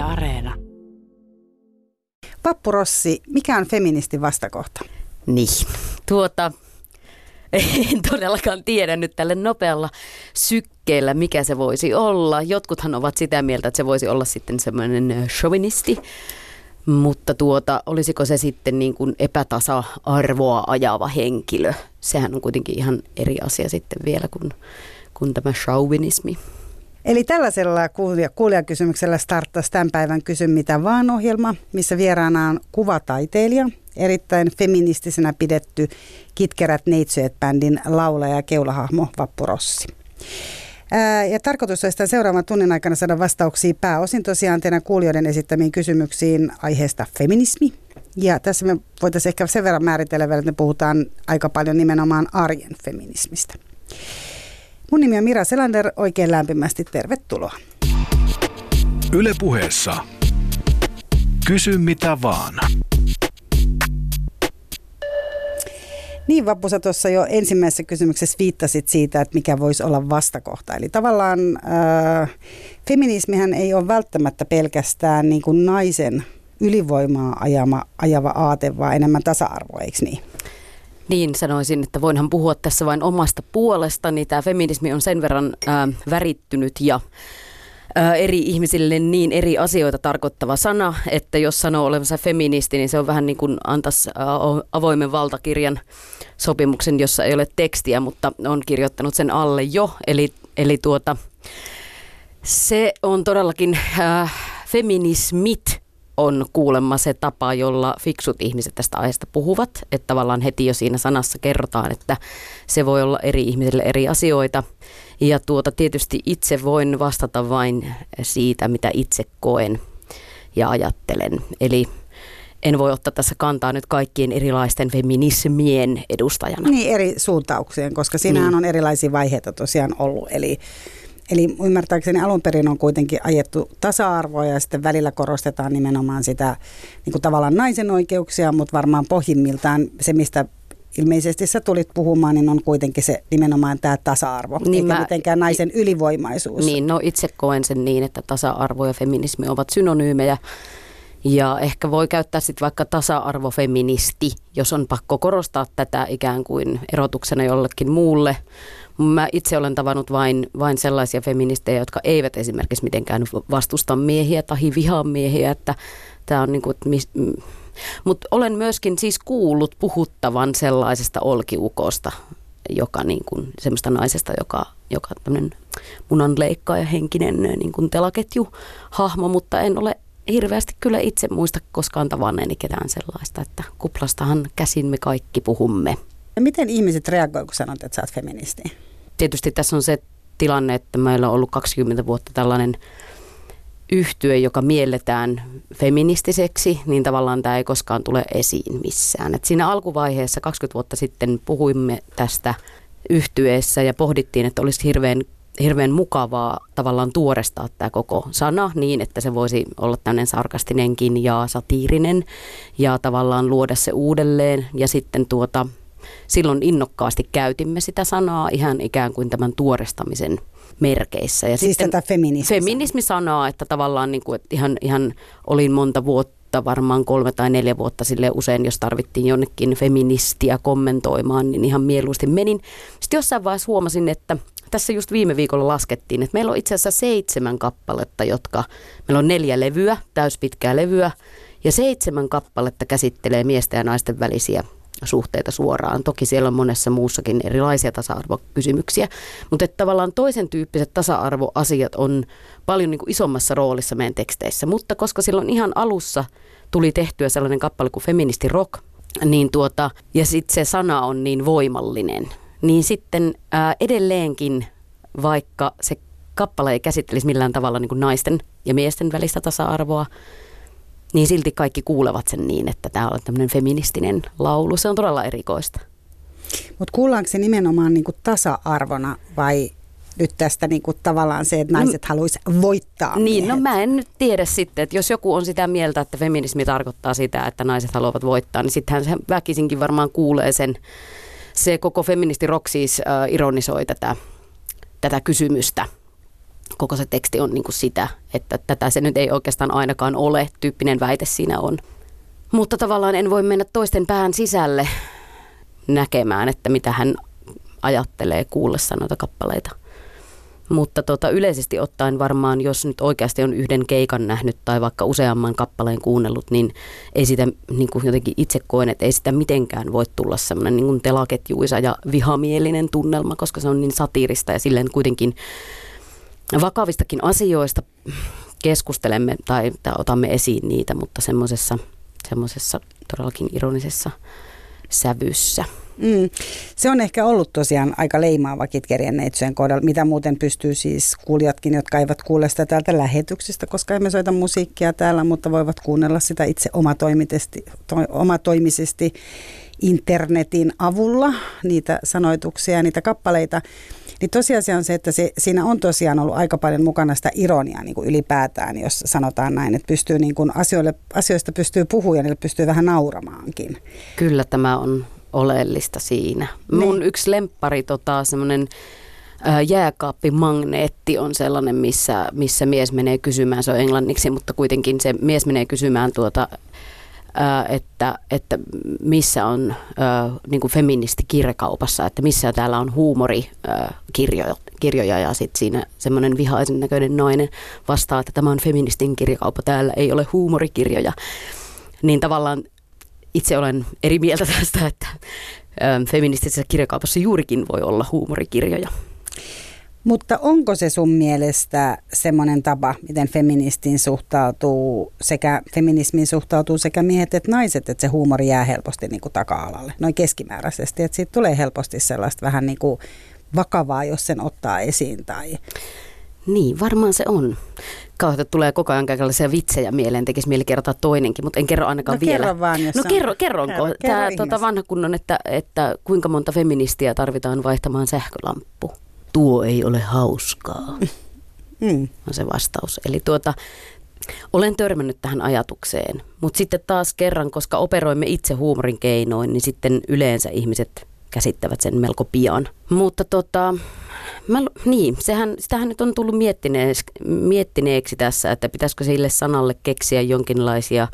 Yle Areena. Vappu Rossi, mikä on feministin vastakohta? Niin, tuota, en todellakaan tiedä nyt tälle nopealla sykkeellä, mikä se voisi olla. Jotkuthan ovat sitä mieltä, että se voisi olla sitten semmoinen chauvinisti, mutta tuota, olisiko se sitten niin kuin epätasa-arvoa ajava henkilö? Sehän on kuitenkin ihan eri asia sitten vielä kuin, kuin tämä chauvinismi. Eli tällaisella kuulija, kuulijakysymyksellä starttasi tämän päivän Kysy mitä vaan ohjelma, missä vieraana on kuvataiteilija, erittäin feministisenä pidetty Kitkerät Neitsyet-bändin laulaja ja keulahahmo Vappu Rossi. Ja tarkoitus olisi seuraavan tunnin aikana saada vastauksia pääosin tosiaan teidän kuulijoiden esittämiin kysymyksiin aiheesta feminismi. Ja tässä me voitaisiin ehkä sen verran määritellä vielä, että me puhutaan aika paljon nimenomaan arjen feminismistä. Mun nimi on Mira Selander, oikein lämpimästi tervetuloa. Yle puheessa. Kysy mitä vaan. Niin Vappusa tuossa jo ensimmäisessä kysymyksessä viittasit siitä, että mikä voisi olla vastakohta. Eli tavallaan äh, feminismihän ei ole välttämättä pelkästään niin kuin naisen ylivoimaa ajama, ajava aate, vaan enemmän tasa-arvoa, eikö niin? Niin sanoisin, että voinhan puhua tässä vain omasta puolestani. Tämä feminismi on sen verran äh, värittynyt ja äh, eri ihmisille niin eri asioita tarkoittava sana, että jos sanoo olevansa feministi, niin se on vähän niin kuin antaisi äh, avoimen valtakirjan sopimuksen, jossa ei ole tekstiä, mutta on kirjoittanut sen alle jo. Eli, eli tuota, se on todellakin äh, feminismit on kuulemma se tapa, jolla fiksut ihmiset tästä aiheesta puhuvat. Että tavallaan heti jo siinä sanassa kerrotaan, että se voi olla eri ihmisille eri asioita. Ja tuota, tietysti itse voin vastata vain siitä, mitä itse koen ja ajattelen. Eli en voi ottaa tässä kantaa nyt kaikkien erilaisten feminismien edustajana. Niin, eri suuntauksien, koska siinähän niin. on erilaisia vaiheita tosiaan ollut. Eli Eli ymmärtääkseni alun perin on kuitenkin ajettu tasa-arvoa ja sitten välillä korostetaan nimenomaan sitä niin kuin tavallaan naisen oikeuksia, mutta varmaan pohjimmiltaan se, mistä ilmeisesti sä tulit puhumaan, niin on kuitenkin se nimenomaan tämä tasa-arvo, niin eikä mä, mitenkään naisen ylivoimaisuus. Niin, no itse koen sen niin, että tasa-arvo ja feminismi ovat synonyymejä. Ja ehkä voi käyttää sitten vaikka tasa-arvofeministi, jos on pakko korostaa tätä ikään kuin erotuksena jollekin muulle Mä itse olen tavannut vain, vain sellaisia feministejä, jotka eivät esimerkiksi mitenkään vastusta miehiä tai vihaa miehiä, että tämä on niin kuin, mutta olen myöskin siis kuullut puhuttavan sellaisesta olkiukosta, joka niin kuin, semmoista naisesta, joka, joka tämmöinen munanleikkaaja henkinen niin kuin telaketju hahmo, mutta en ole hirveästi kyllä itse muista koskaan tavanneeni ketään sellaista, että kuplastahan käsin me kaikki puhumme. Miten ihmiset reagoivat, kun sanot, että sä oot feministi? Tietysti tässä on se tilanne, että meillä on ollut 20 vuotta tällainen yhtye, joka mielletään feministiseksi, niin tavallaan tämä ei koskaan tule esiin missään. Et siinä alkuvaiheessa 20 vuotta sitten puhuimme tästä yhtyeessä ja pohdittiin, että olisi hirveän, hirveän mukavaa tavallaan tuorestaa tämä koko sana niin, että se voisi olla tämmöinen sarkastinenkin ja satiirinen ja tavallaan luoda se uudelleen ja sitten tuota silloin innokkaasti käytimme sitä sanaa ihan ikään kuin tämän tuorestamisen merkeissä. Ja siis sitten tätä feminismi Feminismi-sanaa, että tavallaan niin kuin, että ihan, ihan olin monta vuotta varmaan kolme tai neljä vuotta sille usein, jos tarvittiin jonnekin feministiä kommentoimaan, niin ihan mieluusti menin. Sitten jossain vaiheessa huomasin, että tässä just viime viikolla laskettiin, että meillä on itse asiassa seitsemän kappaletta, jotka, meillä on neljä levyä, täyspitkää levyä, ja seitsemän kappaletta käsittelee miesten ja naisten välisiä suhteita suoraan. Toki siellä on monessa muussakin erilaisia tasa-arvokysymyksiä, mutta että tavallaan toisen tyyppiset tasa-arvoasiat on paljon niin kuin isommassa roolissa meidän teksteissä. Mutta koska silloin ihan alussa tuli tehtyä sellainen kappale kuin feministi rock, niin tuota, ja sitten se sana on niin voimallinen, niin sitten ää, edelleenkin, vaikka se kappale ei käsittelisi millään tavalla niin kuin naisten ja miesten välistä tasa-arvoa, niin silti kaikki kuulevat sen niin, että tämä on tämmöinen feministinen laulu. Se on todella erikoista. Mutta kuullaanko se nimenomaan niinku tasa-arvona vai nyt tästä niinku tavallaan se, että naiset no, haluaisi voittaa Niin, miehet. no mä en nyt tiedä sitten, että jos joku on sitä mieltä, että feminismi tarkoittaa sitä, että naiset haluavat voittaa, niin sittenhän se väkisinkin varmaan kuulee sen. Se koko feministi rock siis äh, ironisoi tätä, tätä kysymystä koko se teksti on niin kuin sitä, että tätä se nyt ei oikeastaan ainakaan ole, tyyppinen väite siinä on. Mutta tavallaan en voi mennä toisten pään sisälle näkemään, että mitä hän ajattelee kuullessa noita kappaleita. Mutta tota, yleisesti ottaen varmaan, jos nyt oikeasti on yhden keikan nähnyt tai vaikka useamman kappaleen kuunnellut, niin ei sitä niin kuin jotenkin itse koen, että ei sitä mitenkään voi tulla semmoinen niin telaketjuisa ja vihamielinen tunnelma, koska se on niin satiirista ja silleen kuitenkin vakavistakin asioista keskustelemme tai, tai otamme esiin niitä, mutta semmoisessa semmoisessa todellakin ironisessa sävyssä. Mm. Se on ehkä ollut tosiaan aika leimaava kitkerien neitsyjen kohdalla, mitä muuten pystyy siis kuulijatkin, jotka eivät kuule sitä täältä lähetyksistä, koska emme soita musiikkia täällä, mutta voivat kuunnella sitä itse omatoimisesti, to, omatoimisesti internetin avulla, niitä sanoituksia ja niitä kappaleita. Niin tosiasia on se, että se, siinä on tosiaan ollut aika paljon mukana sitä ironiaa niin kuin ylipäätään, jos sanotaan näin, että pystyy niin kuin asioille, asioista pystyy puhumaan ja niille pystyy vähän nauramaankin. Kyllä tämä on oleellista siinä. Niin. Mun yksi lemppari, tota, semmoinen jääkaappimagneetti on sellainen, missä, missä mies menee kysymään, se on englanniksi, mutta kuitenkin se mies menee kysymään tuota, että, että missä on niin kuin feministi kirjakaupassa, että missä täällä on huumorikirjoja kirjoja, ja sitten siinä semmoinen vihaisen näköinen nainen vastaa, että tämä on feministin kirjakauppa, täällä ei ole huumorikirjoja. Niin tavallaan itse olen eri mieltä tästä, että feministisessä kirjakaupassa juurikin voi olla huumorikirjoja. Mutta onko se sun mielestä semmoinen tapa, miten feministiin suhtautuu sekä feminismiin suhtautuu sekä miehet että naiset, että se huumori jää helposti niin kuin taka-alalle, noin keskimääräisesti, että siitä tulee helposti sellaista vähän niin kuin vakavaa, jos sen ottaa esiin tai... Niin, varmaan se on. Kauheita tulee koko ajan kaikenlaisia vitsejä mieleen, tekisi mieli kertoa toinenkin, mutta en kerro ainakaan no, vielä. Kerro vaan, jos no kerro, kerronko? Kerro, Tämä kerro tota, vanha kunnon, että, että kuinka monta feministiä tarvitaan vaihtamaan sähkölamppu tuo ei ole hauskaa, mm. on se vastaus. Eli tuota, olen törmännyt tähän ajatukseen, mutta sitten taas kerran, koska operoimme itse huumorin keinoin, niin sitten yleensä ihmiset käsittävät sen melko pian. Mutta tota, mä, niin, sehän, sitähän nyt on tullut miettineeksi, miettineeksi tässä, että pitäisikö sille sanalle keksiä jonkinlaisia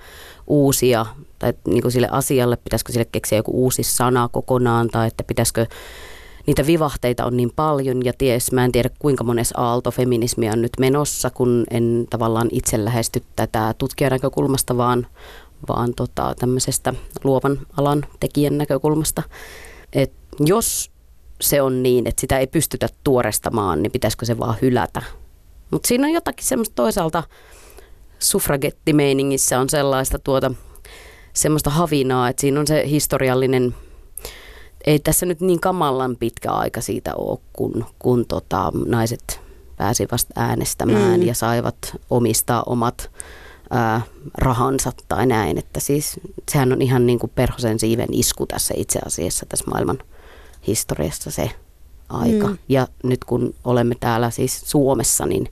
uusia, tai niin kuin sille asialle pitäisikö sille keksiä joku uusi sana kokonaan, tai että pitäisikö niitä vivahteita on niin paljon ja ties, mä en tiedä kuinka mones aalto feminismia on nyt menossa, kun en tavallaan itse lähesty tätä tutkijan näkökulmasta, vaan, vaan tota, tämmöisestä luovan alan tekijän näkökulmasta. Et jos se on niin, että sitä ei pystytä tuorestamaan, niin pitäisikö se vaan hylätä. Mutta siinä on jotakin semmoista toisaalta suffragettimeiningissä on sellaista tuota, semmoista havinaa, että siinä on se historiallinen ei tässä nyt niin kamallan pitkä aika siitä ole, kun, kun tota, naiset pääsivät äänestämään mm. ja saivat omistaa omat ää, rahansa tai näin. Että siis sehän on ihan niin kuin perhosen siiven isku tässä itse asiassa tässä maailman historiassa se aika. Mm. Ja nyt kun olemme täällä siis Suomessa, niin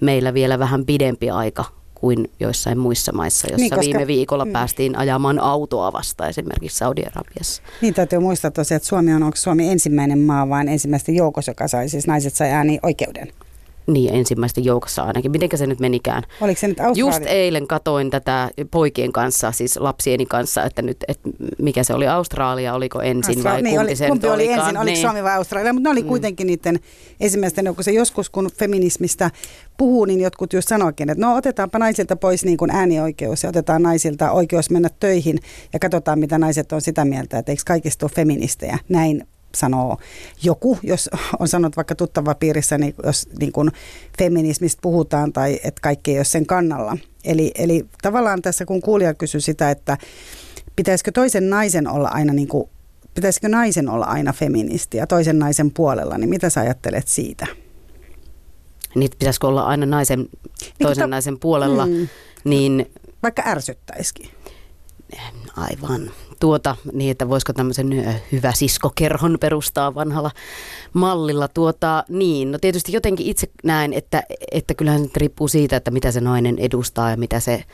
meillä vielä vähän pidempi aika kuin joissain muissa maissa, jossa niin, koska, viime viikolla mm. päästiin ajamaan autoa vasta esimerkiksi Saudi-Arabiassa. Niin täytyy muistaa tosiaan, että Suomi on, onko Suomi ensimmäinen maa, vaan ensimmäisten joukossa, joka sai, siis naiset sai ääni oikeuden. Niin, ensimmäisten joukossa ainakin. Mitenkä se nyt menikään? Oliko se nyt Australia? Just eilen katoin tätä poikien kanssa, siis lapsieni kanssa, että nyt, että mikä se oli, Australia, oliko ensin Austra- vai niin, kumpi, oli, sen kumpi oli ensin, oliko niin. Suomi vai Australia, mutta ne oli mm. kuitenkin niiden ensimmäisten joukossa. Joskus kun feminismistä puhuu, niin jotkut just sanoikin, että no otetaanpa naisilta pois niin kuin äänioikeus ja otetaan naisilta oikeus mennä töihin ja katsotaan, mitä naiset on sitä mieltä, että eikö kaikista ole feministejä. Näin sanoo joku, jos on sanonut vaikka tuttava piirissä, niin jos niin kuin feminismistä puhutaan tai että kaikki ei ole sen kannalla. Eli, eli tavallaan tässä kun kuulija kysyy sitä, että pitäisikö toisen naisen olla aina niin kuin, pitäisikö naisen olla aina feministi ja toisen naisen puolella, niin mitä sä ajattelet siitä? Niin pitäisikö olla aina naisen, niin toisen niin, ta- naisen puolella, mm, niin... Vaikka ärsyttäisikin. Aivan tuota, niin että voisiko tämmöisen hyvä siskokerhon perustaa vanhalla mallilla. Tuota, niin, no tietysti jotenkin itse näen, että, että kyllähän se riippuu siitä, että mitä se nainen edustaa ja mitä se,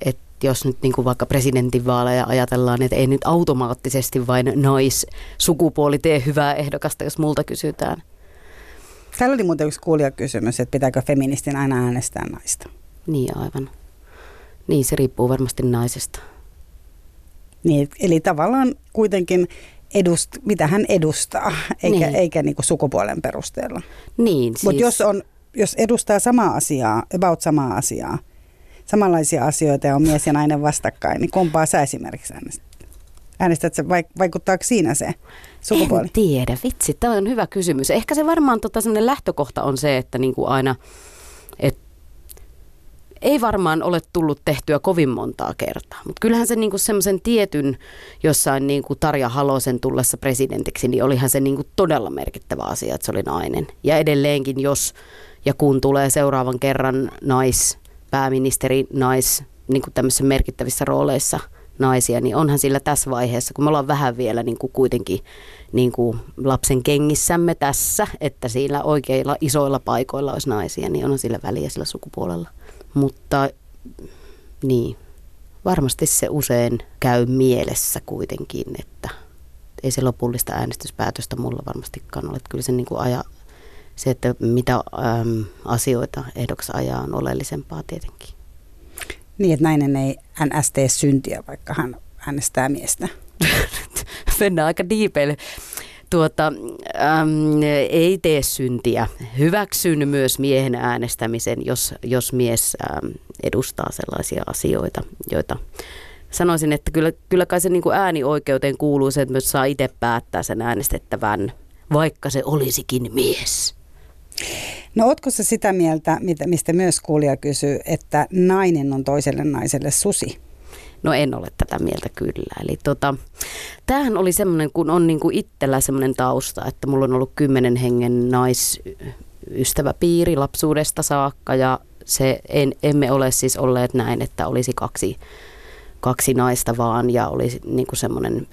että jos nyt niin kuin vaikka presidentinvaaleja ajatellaan, että ei nyt automaattisesti vain naissukupuoli tee hyvää ehdokasta, jos multa kysytään. Täällä oli muuten yksi kuulijakysymys, että pitääkö feministin aina äänestää naista? Niin aivan. Niin, se riippuu varmasti naisesta. Niin, eli tavallaan kuitenkin edust, mitä hän edustaa, eikä, niin. eikä niin kuin sukupuolen perusteella. Niin, siis... Mutta jos, on, jos edustaa samaa asiaa, about samaa asiaa, samanlaisia asioita ja on mies ja nainen vastakkain, niin kumpaa sä esimerkiksi äänestät? Äänestät se, vaikuttaako siinä se sukupuoli? En tiedä, vitsi, tämä on hyvä kysymys. Ehkä se varmaan tota, lähtökohta on se, että niinku aina, että ei varmaan ole tullut tehtyä kovin montaa kertaa, mutta kyllähän se niinku semmoisen tietyn jossain niinku Tarja Halosen tullessa presidentiksi, niin olihan se niinku todella merkittävä asia, että se oli nainen. Ja edelleenkin, jos ja kun tulee seuraavan kerran nais, pääministeri, nais, niin kuin tämmöisissä merkittävissä rooleissa naisia, niin onhan sillä tässä vaiheessa, kun me ollaan vähän vielä niin kuin kuitenkin niin kuin lapsen kengissämme tässä, että siinä oikeilla isoilla paikoilla olisi naisia, niin onhan sillä väliä sillä sukupuolella. Mutta niin, varmasti se usein käy mielessä kuitenkin, että ei se lopullista äänestyspäätöstä mulla varmastikaan ole. Kyllä se niin kuin aja, se, että mitä äm, asioita ehdoksi ajaa on oleellisempaa tietenkin. Niin, että nainen ei NS tee syntiä, vaikka hän äänestää miestä. Mennään aika diipeille tuota, äm, ei tee syntiä. Hyväksyn myös miehen äänestämisen, jos, jos mies äm, edustaa sellaisia asioita, joita sanoisin, että kyllä, kyllä kai se niin kuin äänioikeuteen kuuluu se, että myös saa itse päättää sen äänestettävän, vaikka se olisikin mies. No ootko sä sitä mieltä, mistä myös kuulija kysyy, että nainen on toiselle naiselle susi? No en ole tätä mieltä kyllä. Eli tota, tämähän oli semmoinen, kun on niinku itsellä semmoinen tausta, että mulla on ollut kymmenen hengen naisystäväpiiri lapsuudesta saakka ja se en, emme ole siis olleet näin, että olisi kaksi kaksi naista vaan ja oli niin kuin semmoinen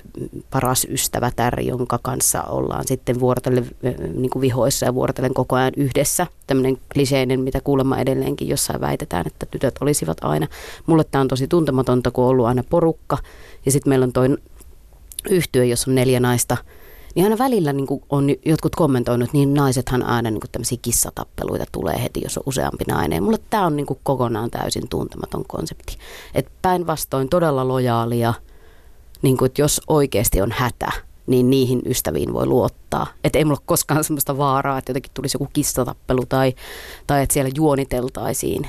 paras ystävätär, jonka kanssa ollaan sitten vuorotellen niin kuin vihoissa ja vuorotellen koko ajan yhdessä. Tämmöinen kliseinen, mitä kuulemma edelleenkin jossain väitetään, että tytöt olisivat aina. Mulle tämä on tosi tuntematonta, kun on ollut aina porukka ja sitten meillä on toinen yhtyö, jossa on neljä naista – niin aina välillä niin kuin on jotkut kommentoinut, niin naisethan aina niin kuin tämmöisiä kissatappeluita tulee heti, jos on useampi nainen. Mulle tämä on niin kuin kokonaan täysin tuntematon konsepti. Että päinvastoin todella lojaalia, niin kuin, että jos oikeasti on hätä, niin niihin ystäviin voi luottaa. Että ei mulla koskaan semmoista vaaraa, että jotenkin tulisi joku kissatappelu tai, tai että siellä juoniteltaisiin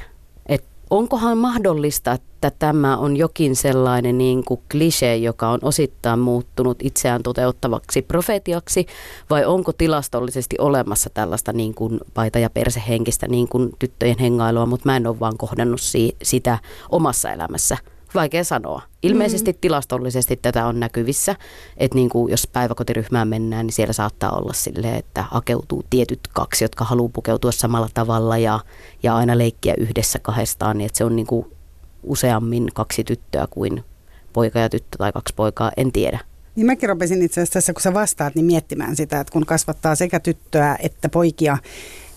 onkohan mahdollista, että tämä on jokin sellainen niin kuin klise, joka on osittain muuttunut itseään toteuttavaksi profetiaksi, vai onko tilastollisesti olemassa tällaista niin kuin paita- ja persehenkistä niin kuin tyttöjen hengailua, mutta mä en ole vaan kohdannut si- sitä omassa elämässä Vaikea sanoa. Ilmeisesti mm. tilastollisesti tätä on näkyvissä, että niin kuin jos päiväkotiryhmään mennään, niin siellä saattaa olla sille, että hakeutuu tietyt kaksi, jotka haluaa pukeutua samalla tavalla ja, ja aina leikkiä yhdessä kahdestaan, niin että se on niin kuin useammin kaksi tyttöä kuin poika ja tyttö tai kaksi poikaa, en tiedä. Niin mäkin rupesin itse asiassa tässä, kun sä vastaat, niin miettimään sitä, että kun kasvattaa sekä tyttöä että poikia,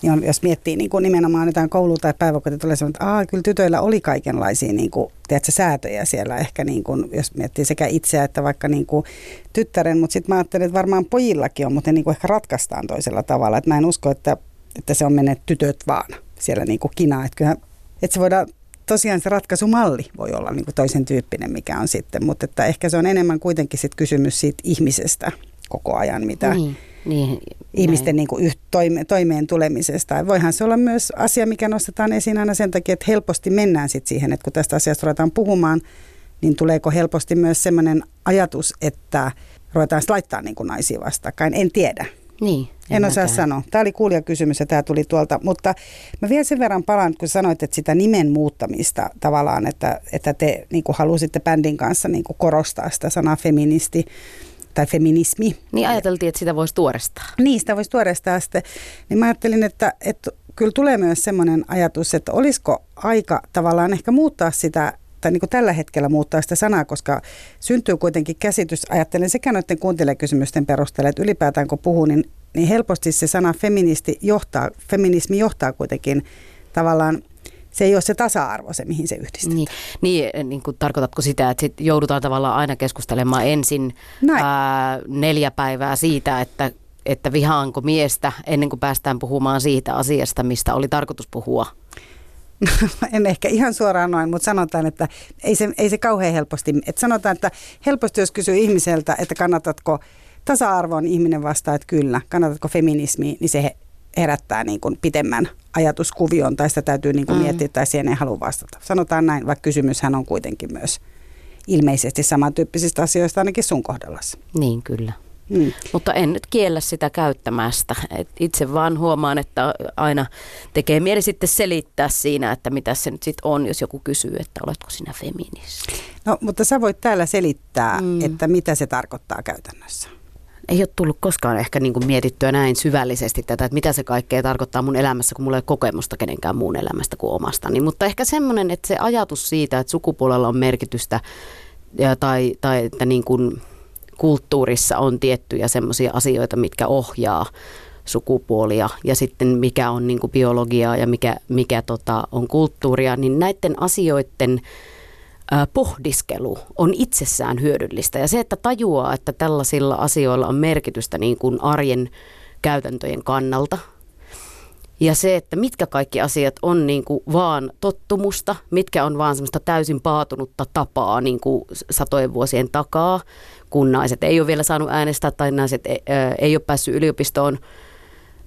niin on, jos miettii niin kuin nimenomaan jotain koulu- tai päiväkoti, tulee sellainen, että Aa, kyllä tytöillä oli kaikenlaisia niin kuin, tiedätkö, säätöjä siellä ehkä, niin kuin, jos miettii sekä itseä että vaikka niin kuin, tyttären, mutta sitten mä ajattelen, että varmaan pojillakin on, mutta ne niin kuin ehkä ratkaistaan toisella tavalla, että mä en usko, että, että se on mennyt tytöt vaan siellä niin kuin kinaa, että kyllähän, että se voidaan tosiaan se ratkaisumalli voi olla niin kuin toisen tyyppinen, mikä on sitten, mutta että ehkä se on enemmän kuitenkin sit kysymys siitä ihmisestä koko ajan, mitä, niin niin, ihmisten niin kuin toime, toimeen tulemisesta. Voihan se olla myös asia, mikä nostetaan esiin aina sen takia, että helposti mennään sit siihen, että kun tästä asiasta ruvetaan puhumaan, niin tuleeko helposti myös sellainen ajatus, että ruvetaan laittaa niin kuin naisia vastakkain. En tiedä. Niin, en, en osaa sanoa. Tämä oli kuulijakysymys ja tämä tuli tuolta, mutta mä vielä sen verran palaan, kun sanoit, että sitä nimen muuttamista tavallaan, että, että te niin kuin halusitte bändin kanssa niin kuin korostaa sitä sanaa feministi, tai feminismi. Niin ajateltiin, että sitä voisi tuorestaa. Niin, sitä voisi tuorestaa sitten. Niin mä ajattelin, että, että kyllä tulee myös semmoinen ajatus, että olisiko aika tavallaan ehkä muuttaa sitä tai niin kuin tällä hetkellä muuttaa sitä sanaa, koska syntyy kuitenkin käsitys, ajattelen sekä noiden kuuntelijakysymysten perusteella, että ylipäätään kun puhuu, niin, niin helposti se sana feministi johtaa, feminismi johtaa kuitenkin tavallaan se ei ole se tasa-arvo se, mihin se yhdistetään. Niin, niin, niin kuin, tarkoitatko sitä, että sit joudutaan tavallaan aina keskustelemaan ensin ää, neljä päivää siitä, että että vihaanko miestä ennen kuin päästään puhumaan siitä asiasta, mistä oli tarkoitus puhua? en ehkä ihan suoraan noin, mutta sanotaan, että ei se, ei se kauhean helposti, että sanotaan, että helposti jos kysyy ihmiseltä, että kannatatko tasa-arvon ihminen vastaa, että kyllä, kannatatko feminismiä, niin se herättää niin kuin pitemmän ajatuskuvion tai sitä täytyy niin kuin mm. miettiä tai siihen ei halua vastata. Sanotaan näin, vaikka kysymyshän on kuitenkin myös ilmeisesti samantyyppisistä asioista ainakin sun kohdallasi. Niin kyllä. Mm. Mutta en nyt kiellä sitä käyttämästä. Et itse vaan huomaan, että aina tekee mieli sitten selittää siinä, että mitä se nyt sitten on, jos joku kysyy, että oletko sinä feministi. No, mutta sä voit täällä selittää, mm. että mitä se tarkoittaa käytännössä ei ole tullut koskaan ehkä niin kuin mietittyä näin syvällisesti tätä, että mitä se kaikkea tarkoittaa mun elämässä, kun mulla ei ole kokemusta kenenkään muun elämästä kuin omastani. Mutta ehkä semmoinen, että se ajatus siitä, että sukupuolella on merkitystä ja, tai, tai että niin kuin kulttuurissa on tiettyjä semmoisia asioita, mitkä ohjaa sukupuolia ja sitten mikä on niin kuin biologiaa ja mikä, mikä tota, on kulttuuria, niin näiden asioiden pohdiskelu on itsessään hyödyllistä. Ja se, että tajuaa, että tällaisilla asioilla on merkitystä niin kuin arjen käytäntöjen kannalta. Ja se, että mitkä kaikki asiat on niin kuin vaan tottumusta, mitkä on vaan semmoista täysin paatunutta tapaa niin kuin satojen vuosien takaa, kun naiset ei ole vielä saanut äänestää tai naiset ei, ei ole päässyt yliopistoon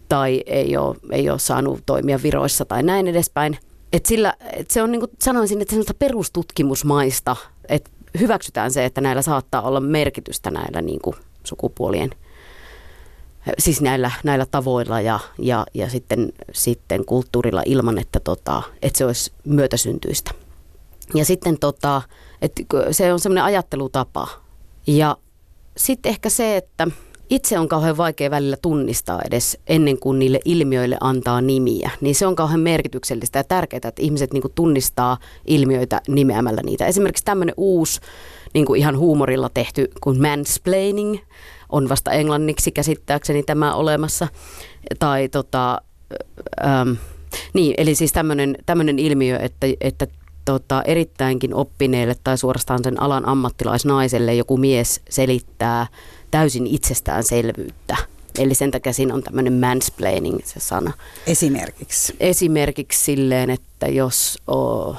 tai ei ole, ei ole saanut toimia viroissa tai näin edespäin – et sillä, et se on niin kuin sanoisin, että semmoista perustutkimusmaista, että hyväksytään se, että näillä saattaa olla merkitystä näillä niin kuin sukupuolien, siis näillä, näillä tavoilla ja, ja, ja sitten, sitten kulttuurilla ilman, että, tota, että se olisi myötäsyntyistä. Ja sitten tota, että se on semmoinen ajattelutapa. Ja sitten ehkä se, että itse on kauhean vaikea välillä tunnistaa edes ennen kuin niille ilmiöille antaa nimiä. Niin se on kauhean merkityksellistä ja tärkeää, että ihmiset niin tunnistaa ilmiöitä nimeämällä niitä. Esimerkiksi tämmöinen uusi niin ihan huumorilla tehty kuin mansplaining on vasta englanniksi käsittääkseni tämä olemassa. Tai tota, ähm, niin, eli siis tämmöinen ilmiö, että, että tota, erittäinkin oppineelle tai suorastaan sen alan ammattilaisnaiselle joku mies selittää täysin itsestäänselvyyttä. Eli sen takia siinä on tämmöinen mansplaining se sana. Esimerkiksi? Esimerkiksi silleen, että jos o,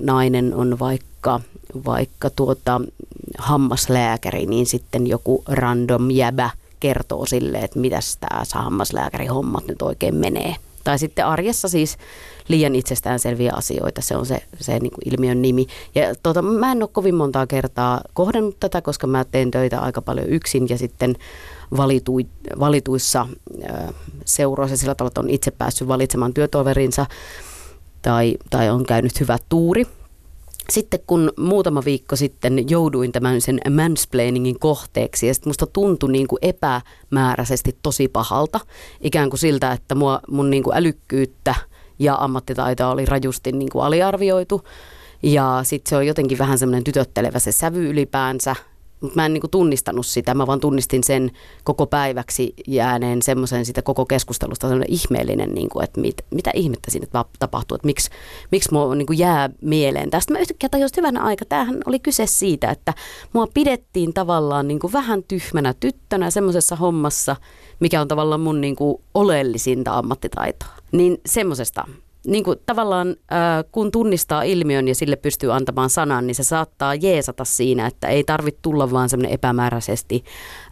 nainen on vaikka, vaikka tuota, hammaslääkäri, niin sitten joku random jäbä kertoo sille, että mitäs tämä hammaslääkäri hommat nyt oikein menee. Tai sitten arjessa siis liian itsestäänselviä asioita, se on se, se niin kuin ilmiön nimi. Ja tuota, mä en ole kovin montaa kertaa kohdannut tätä, koska mä teen töitä aika paljon yksin ja sitten valitui, valituissa äh, seuroissa sillä tavalla, että on itse päässyt valitsemaan työtoverinsa tai, tai on käynyt hyvä tuuri. Sitten kun muutama viikko sitten jouduin tämän sen mansplainingin kohteeksi ja sitten musta tuntui niin kuin epämääräisesti tosi pahalta. Ikään kuin siltä, että mua, mun niin kuin älykkyyttä – ja ammattitaitoa oli rajusti niin kuin aliarvioitu. Ja sitten se on jotenkin vähän semmoinen tytöttelevä se sävy ylipäänsä. Mutta mä en niinku tunnistanut sitä, mä vaan tunnistin sen koko päiväksi jääneen semmoisen sitä koko keskustelusta semmoinen ihmeellinen, niinku, että mit, mitä ihmettä siinä tapahtuu, että miksi, miksi mua niinku jää mieleen. Tästä mä yhtäkkiä tajusin hyvänä aika, tämähän oli kyse siitä, että mua pidettiin tavallaan niinku vähän tyhmänä tyttönä semmoisessa hommassa, mikä on tavallaan mun niinku oleellisinta ammattitaitoa. Niin semmoisesta niin kuin tavallaan äh, kun tunnistaa ilmiön ja sille pystyy antamaan sanan, niin se saattaa jeesata siinä, että ei tarvitse tulla vaan semmoinen epämääräisesti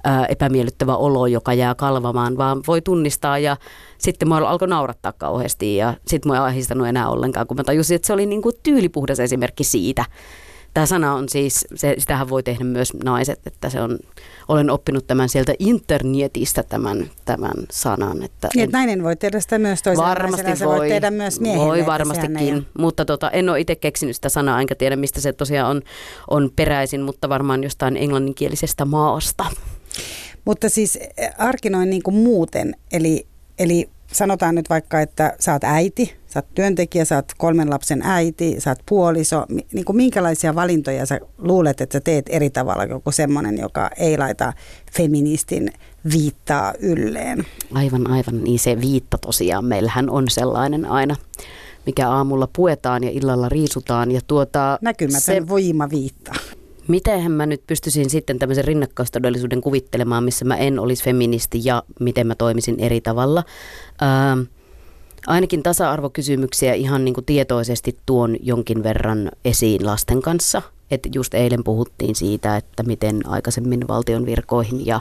äh, epämiellyttävä olo, joka jää kalvamaan, vaan voi tunnistaa ja sitten mua alkoi naurattaa kauheasti ja sitten mua ei ahdistanut enää ollenkaan, kun mä tajusin, että se oli niin kuin tyylipuhdas esimerkki siitä, Tämä sana on siis, se, sitähän voi tehdä myös naiset, että se on, olen oppinut tämän sieltä internetistä tämän, tämän sanan. Että niin, en, nainen voi tehdä sitä myös toisella varmasti naisella, voi, voi tehdä myös miehelle. Voi varmastikin, ei... mutta tota, en ole itse keksinyt sitä sanaa, enkä tiedä mistä se tosiaan on, on peräisin, mutta varmaan jostain englanninkielisestä maasta. Mutta siis eh, arkinoin niin kuin muuten, eli, eli sanotaan nyt vaikka, että sä oot äiti, sä oot työntekijä, sä oot kolmen lapsen äiti, sä oot puoliso. Niin kuin minkälaisia valintoja sä luulet, että sä teet eri tavalla kuin semmoinen, joka ei laita feministin viittaa ylleen? Aivan, aivan. Niin se viitta tosiaan. Meillähän on sellainen aina mikä aamulla puetaan ja illalla riisutaan. Ja tuota, Näkymätön se, voimaviitta. Mitenhän mä nyt pystyisin sitten tämmöisen rinnakkaistodellisuuden kuvittelemaan, missä mä en olisi feministi ja miten mä toimisin eri tavalla. Ää, ainakin tasa-arvokysymyksiä ihan niin kuin tietoisesti tuon jonkin verran esiin lasten kanssa. Että just eilen puhuttiin siitä, että miten aikaisemmin valtion virkoihin ja,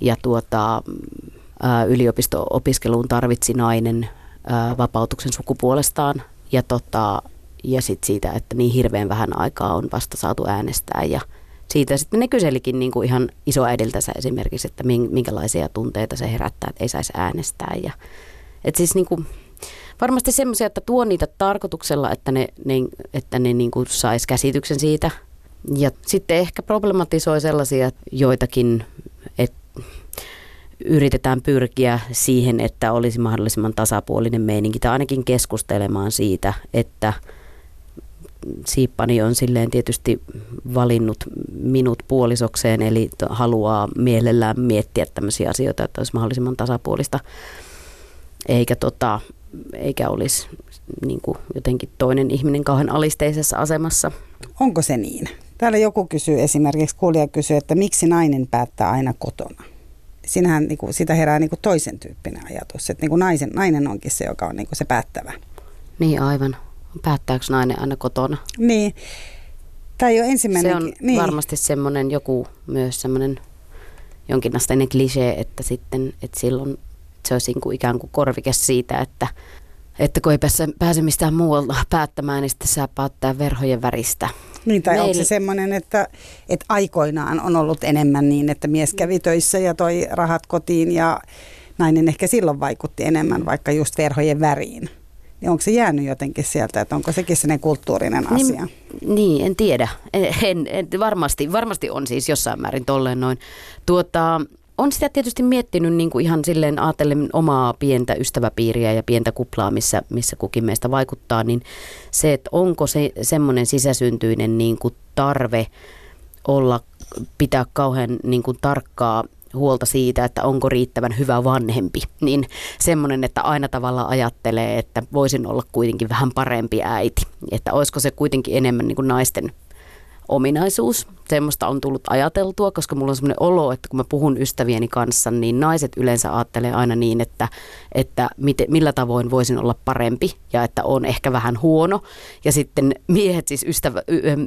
ja tuota, ää, yliopisto-opiskeluun tarvitsi nainen ää, vapautuksen sukupuolestaan. Ja tota, ja sitten siitä, että niin hirveän vähän aikaa on vasta saatu äänestää ja siitä sitten ne kyselikin niin kuin ihan isoäidiltänsä esimerkiksi, että minkälaisia tunteita se herättää, että ei saisi äänestää. Ja, et siis niin kuin, varmasti semmoisia, että tuo niitä tarkoituksella, että ne, ne, että ne niin saisi käsityksen siitä. Ja sitten ehkä problematisoi sellaisia joitakin, että yritetään pyrkiä siihen, että olisi mahdollisimman tasapuolinen meininki tai ainakin keskustelemaan siitä, että – siippani on silleen tietysti valinnut minut puolisokseen, eli haluaa mielellään miettiä tämmöisiä asioita, että olisi mahdollisimman tasapuolista, eikä, tota, eikä olisi niin kuin jotenkin toinen ihminen kauhean alisteisessa asemassa. Onko se niin? Täällä joku kysyy esimerkiksi, kuulija kysyy, että miksi nainen päättää aina kotona? Siinähän niin kuin, sitä herää niin kuin toisen tyyppinen ajatus, että niin kuin naisen, nainen onkin se, joka on niin kuin se päättävä. Niin aivan. Päättääkö nainen aina kotona? Niin. Tai jo ensimmäinen. Se on niin. varmasti semmoinen joku myös semmoinen jonkinasteinen klisee, että sitten, että silloin se olisi niin kuin ikään kuin korvike siitä, että, että kun ei pääse, pääse mistään muualta päättämään, niin sitten saa päättää verhojen väristä. Niin, tai Meillä... onko se semmoinen, että, että aikoinaan on ollut enemmän niin, että mies kävi töissä ja toi rahat kotiin ja nainen ehkä silloin vaikutti enemmän vaikka just verhojen väriin? Niin onko se jäänyt jotenkin sieltä, että onko sekin sellainen kulttuurinen niin, asia? Niin, niin en tiedä. En, en, varmasti, varmasti on siis jossain määrin tolleen noin. Tuota, on sitä tietysti miettinyt niin kuin ihan silleen ajatellen omaa pientä ystäväpiiriä ja pientä kuplaa, missä, missä kukin meistä vaikuttaa, niin se, että onko se semmoinen sisäsyntyinen niin kuin tarve olla, pitää kauhean niin kuin tarkkaa huolta siitä, että onko riittävän hyvä vanhempi, niin semmoinen, että aina tavalla ajattelee, että voisin olla kuitenkin vähän parempi äiti. Että olisiko se kuitenkin enemmän niin kuin naisten ominaisuus. Semmoista on tullut ajateltua, koska mulla on semmoinen olo, että kun mä puhun ystävieni kanssa, niin naiset yleensä ajattelee aina niin, että, että miten, millä tavoin voisin olla parempi ja että on ehkä vähän huono. Ja sitten miehet, siis ystävä,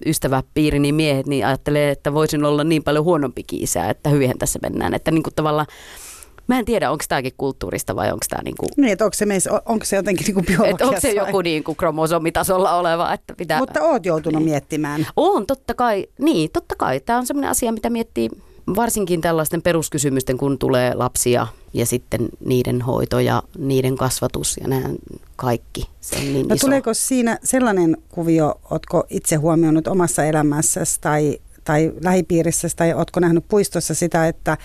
ystäväpiiri, niin miehet niin ajattelee, että voisin olla niin paljon huonompi kiisää, että hyvin tässä mennään. Että niin kuin tavallaan Mä en tiedä, onko tämäkin kulttuurista vai onko tämä niinku... Niin, että onko se, meissä, onko se jotenkin niinku biologiassa? Onko se joku niinku kromosomitasolla oleva, että pitää... Mutta oot joutunut niin. miettimään. On, totta kai. Niin, totta kai. Tämä on sellainen asia, mitä miettii varsinkin tällaisten peruskysymysten, kun tulee lapsia ja sitten niiden hoito ja niiden kasvatus ja nämä kaikki. Se on niin no, iso. Tuleeko siinä sellainen kuvio, otko itse huomioinut omassa elämässäsi tai, tai lähipiirissä tai otko nähnyt puistossa sitä, että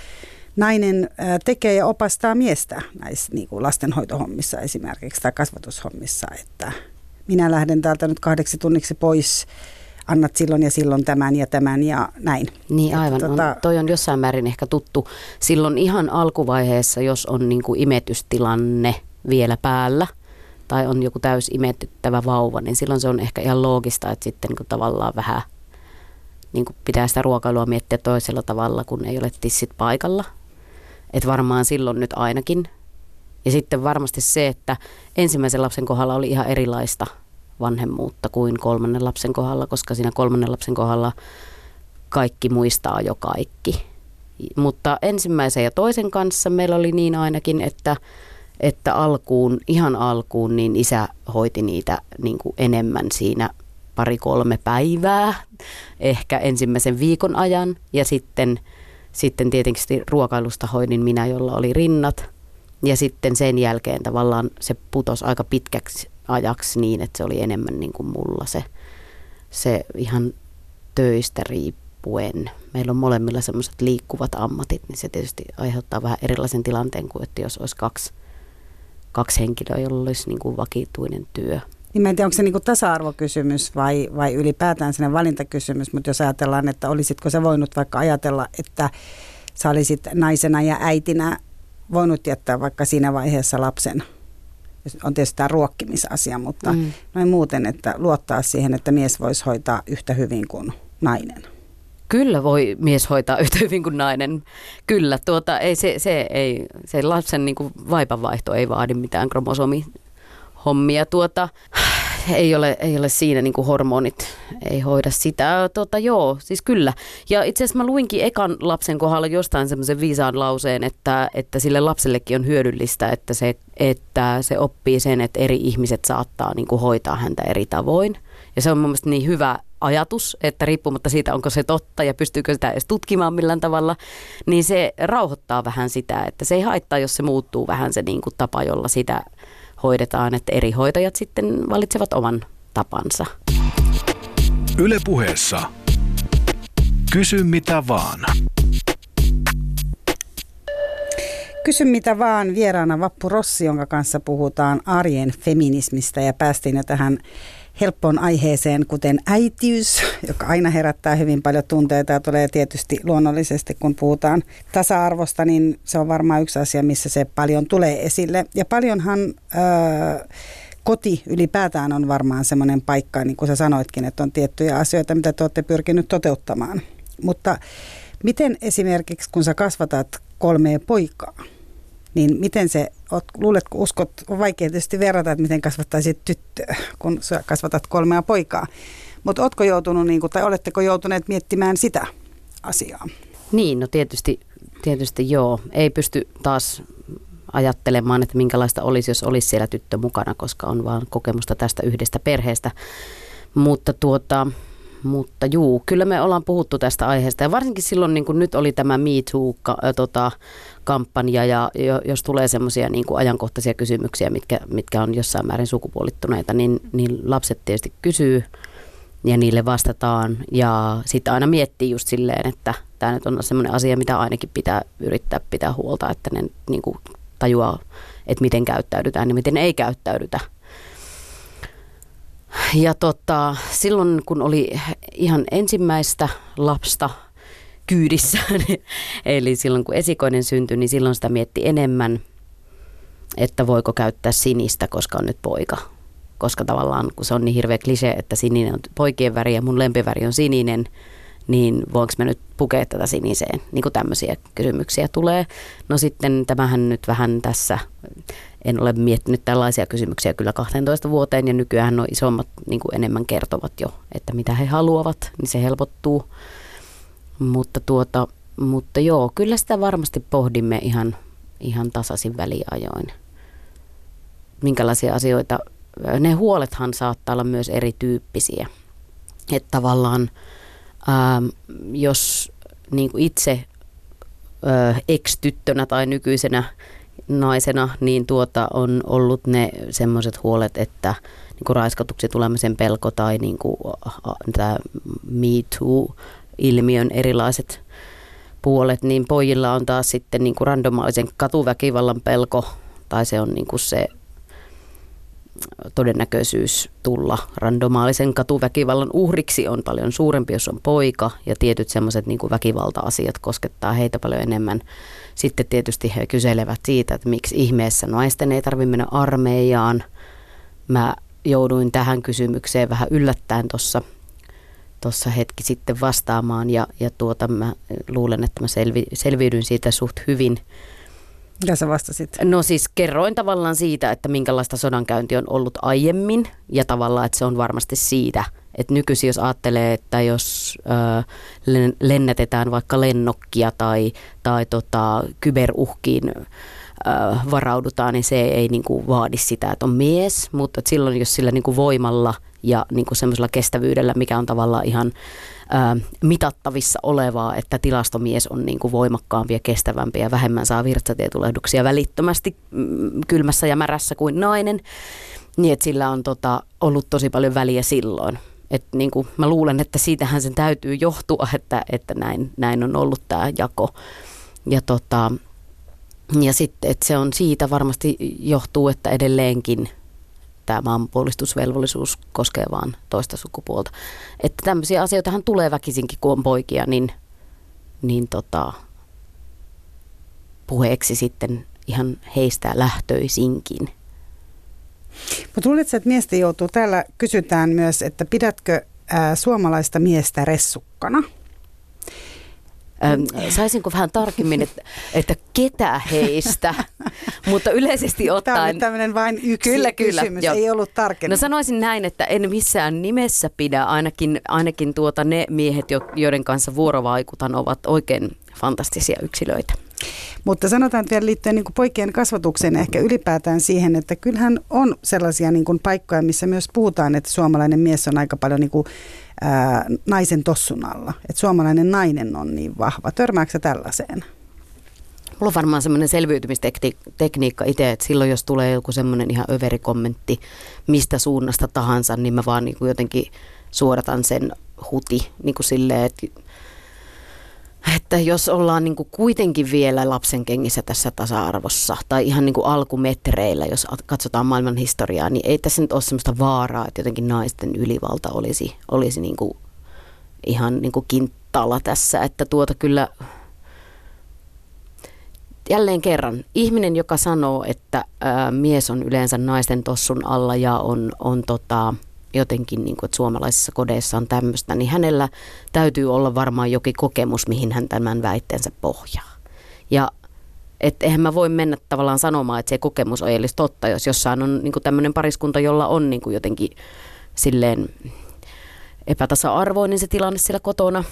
nainen tekee ja opastaa miestä näissä niin kuin lastenhoitohommissa esimerkiksi tai kasvatushommissa, että minä lähden täältä nyt kahdeksi tunniksi pois, annat silloin ja silloin tämän ja tämän ja näin. Niin aivan, että, tota... on, toi on jossain määrin ehkä tuttu. Silloin ihan alkuvaiheessa, jos on niin kuin imetystilanne vielä päällä, tai on joku täys imetyttävä vauva, niin silloin se on ehkä ihan loogista, että sitten niin kuin tavallaan vähän niin kuin pitää sitä ruokailua miettiä toisella tavalla, kun ei ole tissit paikalla. Että varmaan silloin nyt ainakin. Ja sitten varmasti se, että ensimmäisen lapsen kohdalla oli ihan erilaista vanhemmuutta kuin kolmannen lapsen kohdalla, koska siinä kolmannen lapsen kohdalla kaikki muistaa jo kaikki. Mutta ensimmäisen ja toisen kanssa meillä oli niin ainakin, että, että alkuun, ihan alkuun, niin isä hoiti niitä niin kuin enemmän siinä pari-kolme päivää, ehkä ensimmäisen viikon ajan ja sitten – sitten tietenkin ruokailusta hoidin minä, jolla oli rinnat. Ja sitten sen jälkeen tavallaan se putosi aika pitkäksi ajaksi niin, että se oli enemmän niin kuin mulla se, se ihan töistä riippuen. Meillä on molemmilla semmoiset liikkuvat ammatit, niin se tietysti aiheuttaa vähän erilaisen tilanteen kuin, että jos olisi kaksi, kaksi henkilöä, jolla olisi niin kuin vakituinen työ. Niin mä en tiedä, onko se niin tasa-arvokysymys vai, vai ylipäätään sellainen valintakysymys, mutta jos ajatellaan, että olisitko se voinut vaikka ajatella, että sä olisit naisena ja äitinä voinut jättää vaikka siinä vaiheessa lapsen on tietysti tämä ruokkimisasia, mutta mm. noin muuten, että luottaa siihen, että mies voisi hoitaa yhtä hyvin kuin nainen. Kyllä voi mies hoitaa yhtä hyvin kuin nainen. Kyllä, tuota, ei se, se, ei, se lapsen niin kuin vaipanvaihto ei vaadi mitään kromosomihommia. Tuota, ei ole, ei ole siinä niin kuin hormonit, ei hoida sitä. Tuota, joo, siis kyllä. Ja itse asiassa mä luinkin ekan lapsen kohdalla jostain semmoisen viisaan lauseen, että, että sille lapsellekin on hyödyllistä, että se, että se oppii sen, että eri ihmiset saattaa niin kuin hoitaa häntä eri tavoin. Ja se on mun mielestä niin hyvä ajatus, että riippumatta siitä, onko se totta ja pystyykö sitä edes tutkimaan millään tavalla, niin se rauhoittaa vähän sitä, että se ei haittaa, jos se muuttuu vähän se niin kuin tapa, jolla sitä hoidetaan, että eri hoitajat sitten valitsevat oman tapansa. Ylepuheessa Kysy mitä vaan. Kysy mitä vaan vieraana Vappu Rossi, jonka kanssa puhutaan arjen feminismistä ja päästiin jo tähän helppoon aiheeseen, kuten äitiys, joka aina herättää hyvin paljon tunteita ja tulee tietysti luonnollisesti, kun puhutaan tasa-arvosta, niin se on varmaan yksi asia, missä se paljon tulee esille. Ja paljonhan... Öö, koti ylipäätään on varmaan semmoinen paikka, niin kuin sä sanoitkin, että on tiettyjä asioita, mitä te olette pyrkinyt toteuttamaan. Mutta miten esimerkiksi, kun sä kasvatat kolmea poikaa, niin miten se, oot, luuletko, uskot, on vaikea tietysti verrata, että miten kasvattaisit tyttöä, kun sä kasvatat kolmea poikaa. Mutta ootko joutunut, niin kuin, tai oletteko joutuneet miettimään sitä asiaa? Niin, no tietysti, tietysti joo. Ei pysty taas ajattelemaan, että minkälaista olisi, jos olisi siellä tyttö mukana, koska on vaan kokemusta tästä yhdestä perheestä. Mutta tuota, mutta juu, kyllä me ollaan puhuttu tästä aiheesta. Ja varsinkin silloin, niin kuin nyt oli tämä Me Too-kampanja ja jos tulee semmoisia niin ajankohtaisia kysymyksiä, mitkä, mitkä on jossain määrin sukupuolittuneita, niin, niin lapset tietysti kysyy ja niille vastataan. Ja sitten aina miettii just silleen, että tämä nyt on semmoinen asia, mitä ainakin pitää yrittää pitää huolta, että ne niin kuin tajuaa, että miten käyttäydytään ja miten ei käyttäydytä ja tota, silloin kun oli ihan ensimmäistä lapsta kyydissä, eli silloin kun esikoinen syntyi, niin silloin sitä mietti enemmän, että voiko käyttää sinistä, koska on nyt poika. Koska tavallaan, kun se on niin hirveä klise, että sininen on poikien väri ja mun lempiväri on sininen, niin voinko mä nyt pukea tätä siniseen? Niin kuin tämmöisiä kysymyksiä tulee. No sitten tämähän nyt vähän tässä en ole miettinyt tällaisia kysymyksiä kyllä 12 vuoteen ja nykyään on isommat niin kuin enemmän kertovat jo, että mitä he haluavat, niin se helpottuu. Mutta, tuota, mutta joo, kyllä sitä varmasti pohdimme ihan, ihan tasaisin väliajoin. Minkälaisia asioita, ne huolethan saattaa olla myös erityyppisiä. Että tavallaan ää, jos niin kuin itse ex-tyttönä tai nykyisenä naisena, niin tuota on ollut ne semmoiset huolet, että niin kuin raiskatuksi tulemisen pelko tai niin kuin, tämä Me Too-ilmiön erilaiset puolet, niin pojilla on taas sitten niin kuin randomaalisen katuväkivallan pelko, tai se on niin kuin se todennäköisyys tulla randomaalisen katuväkivallan uhriksi on paljon suurempi, jos on poika, ja tietyt semmoiset niin väkivalta-asiat koskettaa heitä paljon enemmän sitten tietysti he kyselevät siitä, että miksi ihmeessä naisten ei tarvitse mennä armeijaan. Mä jouduin tähän kysymykseen vähän yllättäen tuossa tuossa hetki sitten vastaamaan ja, ja tuota, mä luulen, että mä selvi, selviydyin siitä suht hyvin. Mitä sä vastasit? No siis kerroin tavallaan siitä, että minkälaista sodankäynti on ollut aiemmin ja tavallaan, että se on varmasti siitä – et nykyisin jos ajattelee, että jos ö, lennätetään vaikka lennokkia tai, tai tota, kyberuhkiin ö, varaudutaan, niin se ei niinku vaadi sitä, että on mies, mutta silloin jos sillä niinku voimalla ja niinku semmoisella kestävyydellä, mikä on tavallaan ihan mitattavissa olevaa, että tilastomies on niinku voimakkaampi ja kestävämpi ja vähemmän saa virtsatietulehduksia välittömästi mm, kylmässä ja märässä kuin nainen, niin että sillä on tota, ollut tosi paljon väliä silloin. Et niin kuin mä luulen, että siitähän sen täytyy johtua, että, että näin, näin on ollut tämä jako. Ja, tota, ja sitten, että se on siitä varmasti johtuu, että edelleenkin tämä maanpuolustusvelvollisuus koskee vaan toista sukupuolta. Että tämmöisiä asioitahan tulee väkisinkin, kun on poikia, niin, niin tota, puheeksi sitten ihan heistä lähtöisinkin. Mutta luuletko, että miestä joutuu, täällä kysytään myös, että pidätkö ää, suomalaista miestä ressukkana? Saisinko vähän tarkemmin, että, että ketä heistä, mutta yleisesti ottaen... Tämä on tämmöinen vain yksi kyllä, kyllä, kysymys, jo. ei ollut tarkemmin. No sanoisin näin, että en missään nimessä pidä, ainakin, ainakin tuota ne miehet, joiden kanssa vuorovaikutan, ovat oikein fantastisia yksilöitä. Mutta sanotaan että vielä liittyen niin kuin poikien kasvatukseen ehkä ylipäätään siihen, että kyllähän on sellaisia niin kuin paikkoja, missä myös puhutaan, että suomalainen mies on aika paljon niin kuin, ää, naisen tossun alla. Että suomalainen nainen on niin vahva. Törmääkö tällaiseen? Mulla on varmaan semmoinen selviytymistekniikka itse, että silloin jos tulee joku semmoinen ihan överikommentti mistä suunnasta tahansa, niin mä vaan niin kuin jotenkin suodatan sen huti niin kuin silleen, että että jos ollaan niin kuin kuitenkin vielä lapsen kengissä tässä tasa-arvossa tai ihan niin kuin alkumetreillä, jos katsotaan maailman historiaa, niin ei tässä nyt ole sellaista vaaraa, että jotenkin naisten ylivalta olisi, olisi niin kuin ihan niin kuin kinttalla tässä, että tuota kyllä jälleen kerran, ihminen, joka sanoo, että ää, mies on yleensä naisten tossun alla ja on, on tota, jotenkin, niin kuin, että suomalaisissa kodeissa on tämmöistä, niin hänellä täytyy olla varmaan jokin kokemus, mihin hän tämän väitteensä pohjaa. Ja että eihän mä voi mennä tavallaan sanomaan, että se kokemus ei olisi totta, jos jossain on niin tämmöinen pariskunta, jolla on niin jotenkin silleen epätasa-arvoinen se tilanne siellä kotona.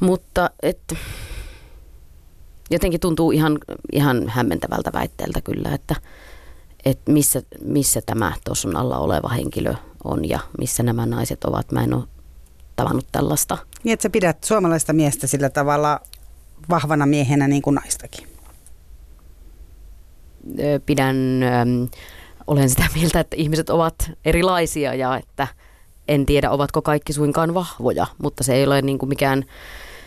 Mutta et, jotenkin tuntuu ihan, ihan hämmentävältä väitteeltä kyllä, että, että missä, missä tämä tuossa alla oleva henkilö on ja missä nämä naiset ovat. Mä en ole tavannut tällaista. Niin, että sä pidät suomalaista miestä sillä tavalla vahvana miehenä niin kuin naistakin? Pidän, ähm, olen sitä mieltä, että ihmiset ovat erilaisia ja että en tiedä, ovatko kaikki suinkaan vahvoja, mutta se ei ole niin kuin mikään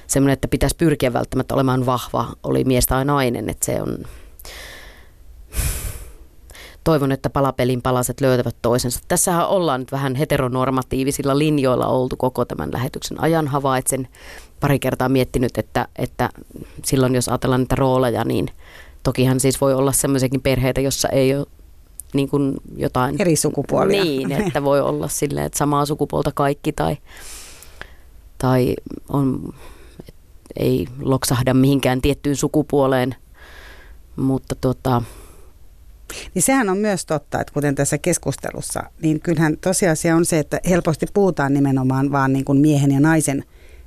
semmoinen, että pitäisi pyrkiä välttämättä olemaan vahva, oli mies tai nainen, että se on toivon, että palapelin palaset löytävät toisensa. Tässähän ollaan nyt vähän heteronormatiivisilla linjoilla oltu koko tämän lähetyksen ajan. Havaitsen pari kertaa miettinyt, että, että silloin jos ajatellaan niitä rooleja, niin tokihan siis voi olla sellaisiakin perheitä, jossa ei ole niin kuin jotain... Eri sukupuolia. Niin, että voi olla silleen, että samaa sukupuolta kaikki tai, tai on, ei loksahda mihinkään tiettyyn sukupuoleen, mutta tota, niin sehän on myös totta, että kuten tässä keskustelussa, niin kyllähän tosiasia on se, että helposti puhutaan nimenomaan vaan niin kuin miehen ja naisen,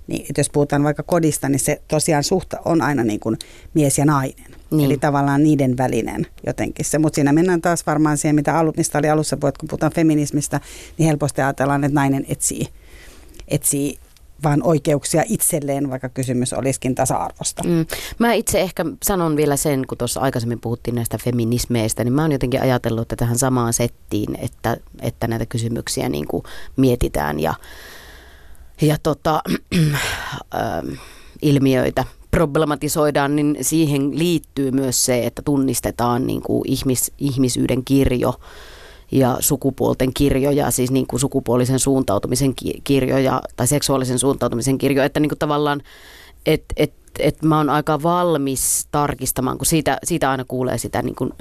niin että jos puhutaan vaikka kodista, niin se tosiaan suhta on aina niin kuin mies ja nainen. Niin. Eli tavallaan niiden välinen jotenkin se. Mutta siinä mennään taas varmaan siihen, mitä alu, mistä oli alussa, kun puhutaan feminismistä, niin helposti ajatellaan, että nainen etsii, etsii vaan oikeuksia itselleen, vaikka kysymys olisikin tasa-arvosta. Mm. Mä itse ehkä sanon vielä sen, kun tuossa aikaisemmin puhuttiin näistä feminismeistä, niin mä oon jotenkin ajatellut, että tähän samaan settiin, että, että näitä kysymyksiä niin kuin mietitään ja, ja tota, ähm, ilmiöitä problematisoidaan, niin siihen liittyy myös se, että tunnistetaan niin kuin ihmis, ihmisyyden kirjo ja sukupuolten kirjoja, siis niin kuin sukupuolisen suuntautumisen kirjoja tai seksuaalisen suuntautumisen kirjoja, että niin kuin tavallaan, että et, että mä oon aika valmis tarkistamaan, kun siitä, siitä aina kuulee sitä niin kuin,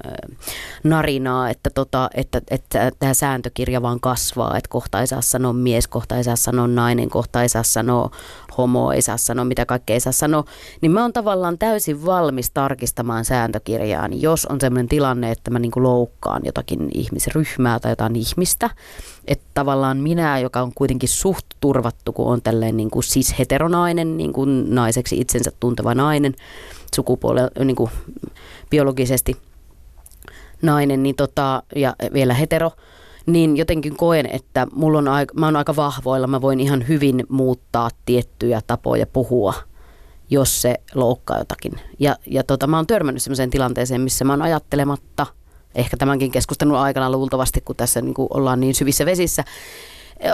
narinaa, että, tota, että, että tämä sääntökirja vaan kasvaa, että kohta ei saa sanoa mies, kohta ei saa sanoa nainen, kohta ei saa sanoa homo, ei saa sanoa mitä kaikkea ei saa sanoa, niin mä oon tavallaan täysin valmis tarkistamaan sääntökirjaan, jos on sellainen tilanne, että mä niin kuin loukkaan jotakin ihmisryhmää tai jotain ihmistä, että tavallaan minä, joka on kuitenkin suht turvattu, kun on tälleen niin kuin cis-heteronainen, niin kuin naiseksi itsensä tunteva nainen, sukupuolella niin biologisesti nainen niin tota, ja vielä hetero, niin jotenkin koen, että mulla on aika, mä oon aika vahvoilla, mä voin ihan hyvin muuttaa tiettyjä tapoja puhua, jos se loukkaa jotakin. Ja, ja tota, mä oon törmännyt sellaiseen tilanteeseen, missä mä oon ajattelematta, ehkä tämänkin keskustelun aikana luultavasti, kun tässä niin kuin ollaan niin syvissä vesissä,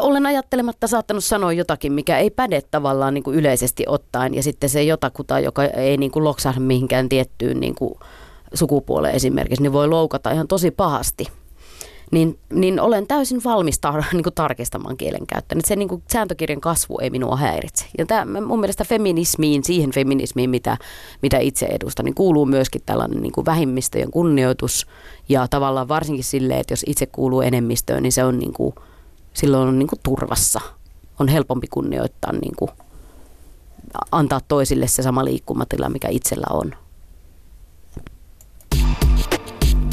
olen ajattelematta saattanut sanoa jotakin, mikä ei päde tavallaan niin kuin yleisesti ottaen, ja sitten se jotakuta, joka ei niin kuin loksahda mihinkään tiettyyn niin kuin sukupuoleen esimerkiksi, niin voi loukata ihan tosi pahasti. Niin, niin olen täysin valmis tar- niin kuin tarkistamaan kielenkäyttöä. Se niin kuin sääntökirjan kasvu ei minua häiritse. Ja tämä, mun mielestä feminismiin, siihen feminismiin, mitä, mitä itse edustan, niin kuuluu myöskin tällainen niin kuin vähemmistöjen kunnioitus. Ja tavallaan varsinkin silleen, että jos itse kuuluu enemmistöön, niin se on niin kuin – silloin on niin kuin turvassa. On helpompi kunnioittaa niin kuin antaa toisille se sama liikkumatila, mikä itsellä on.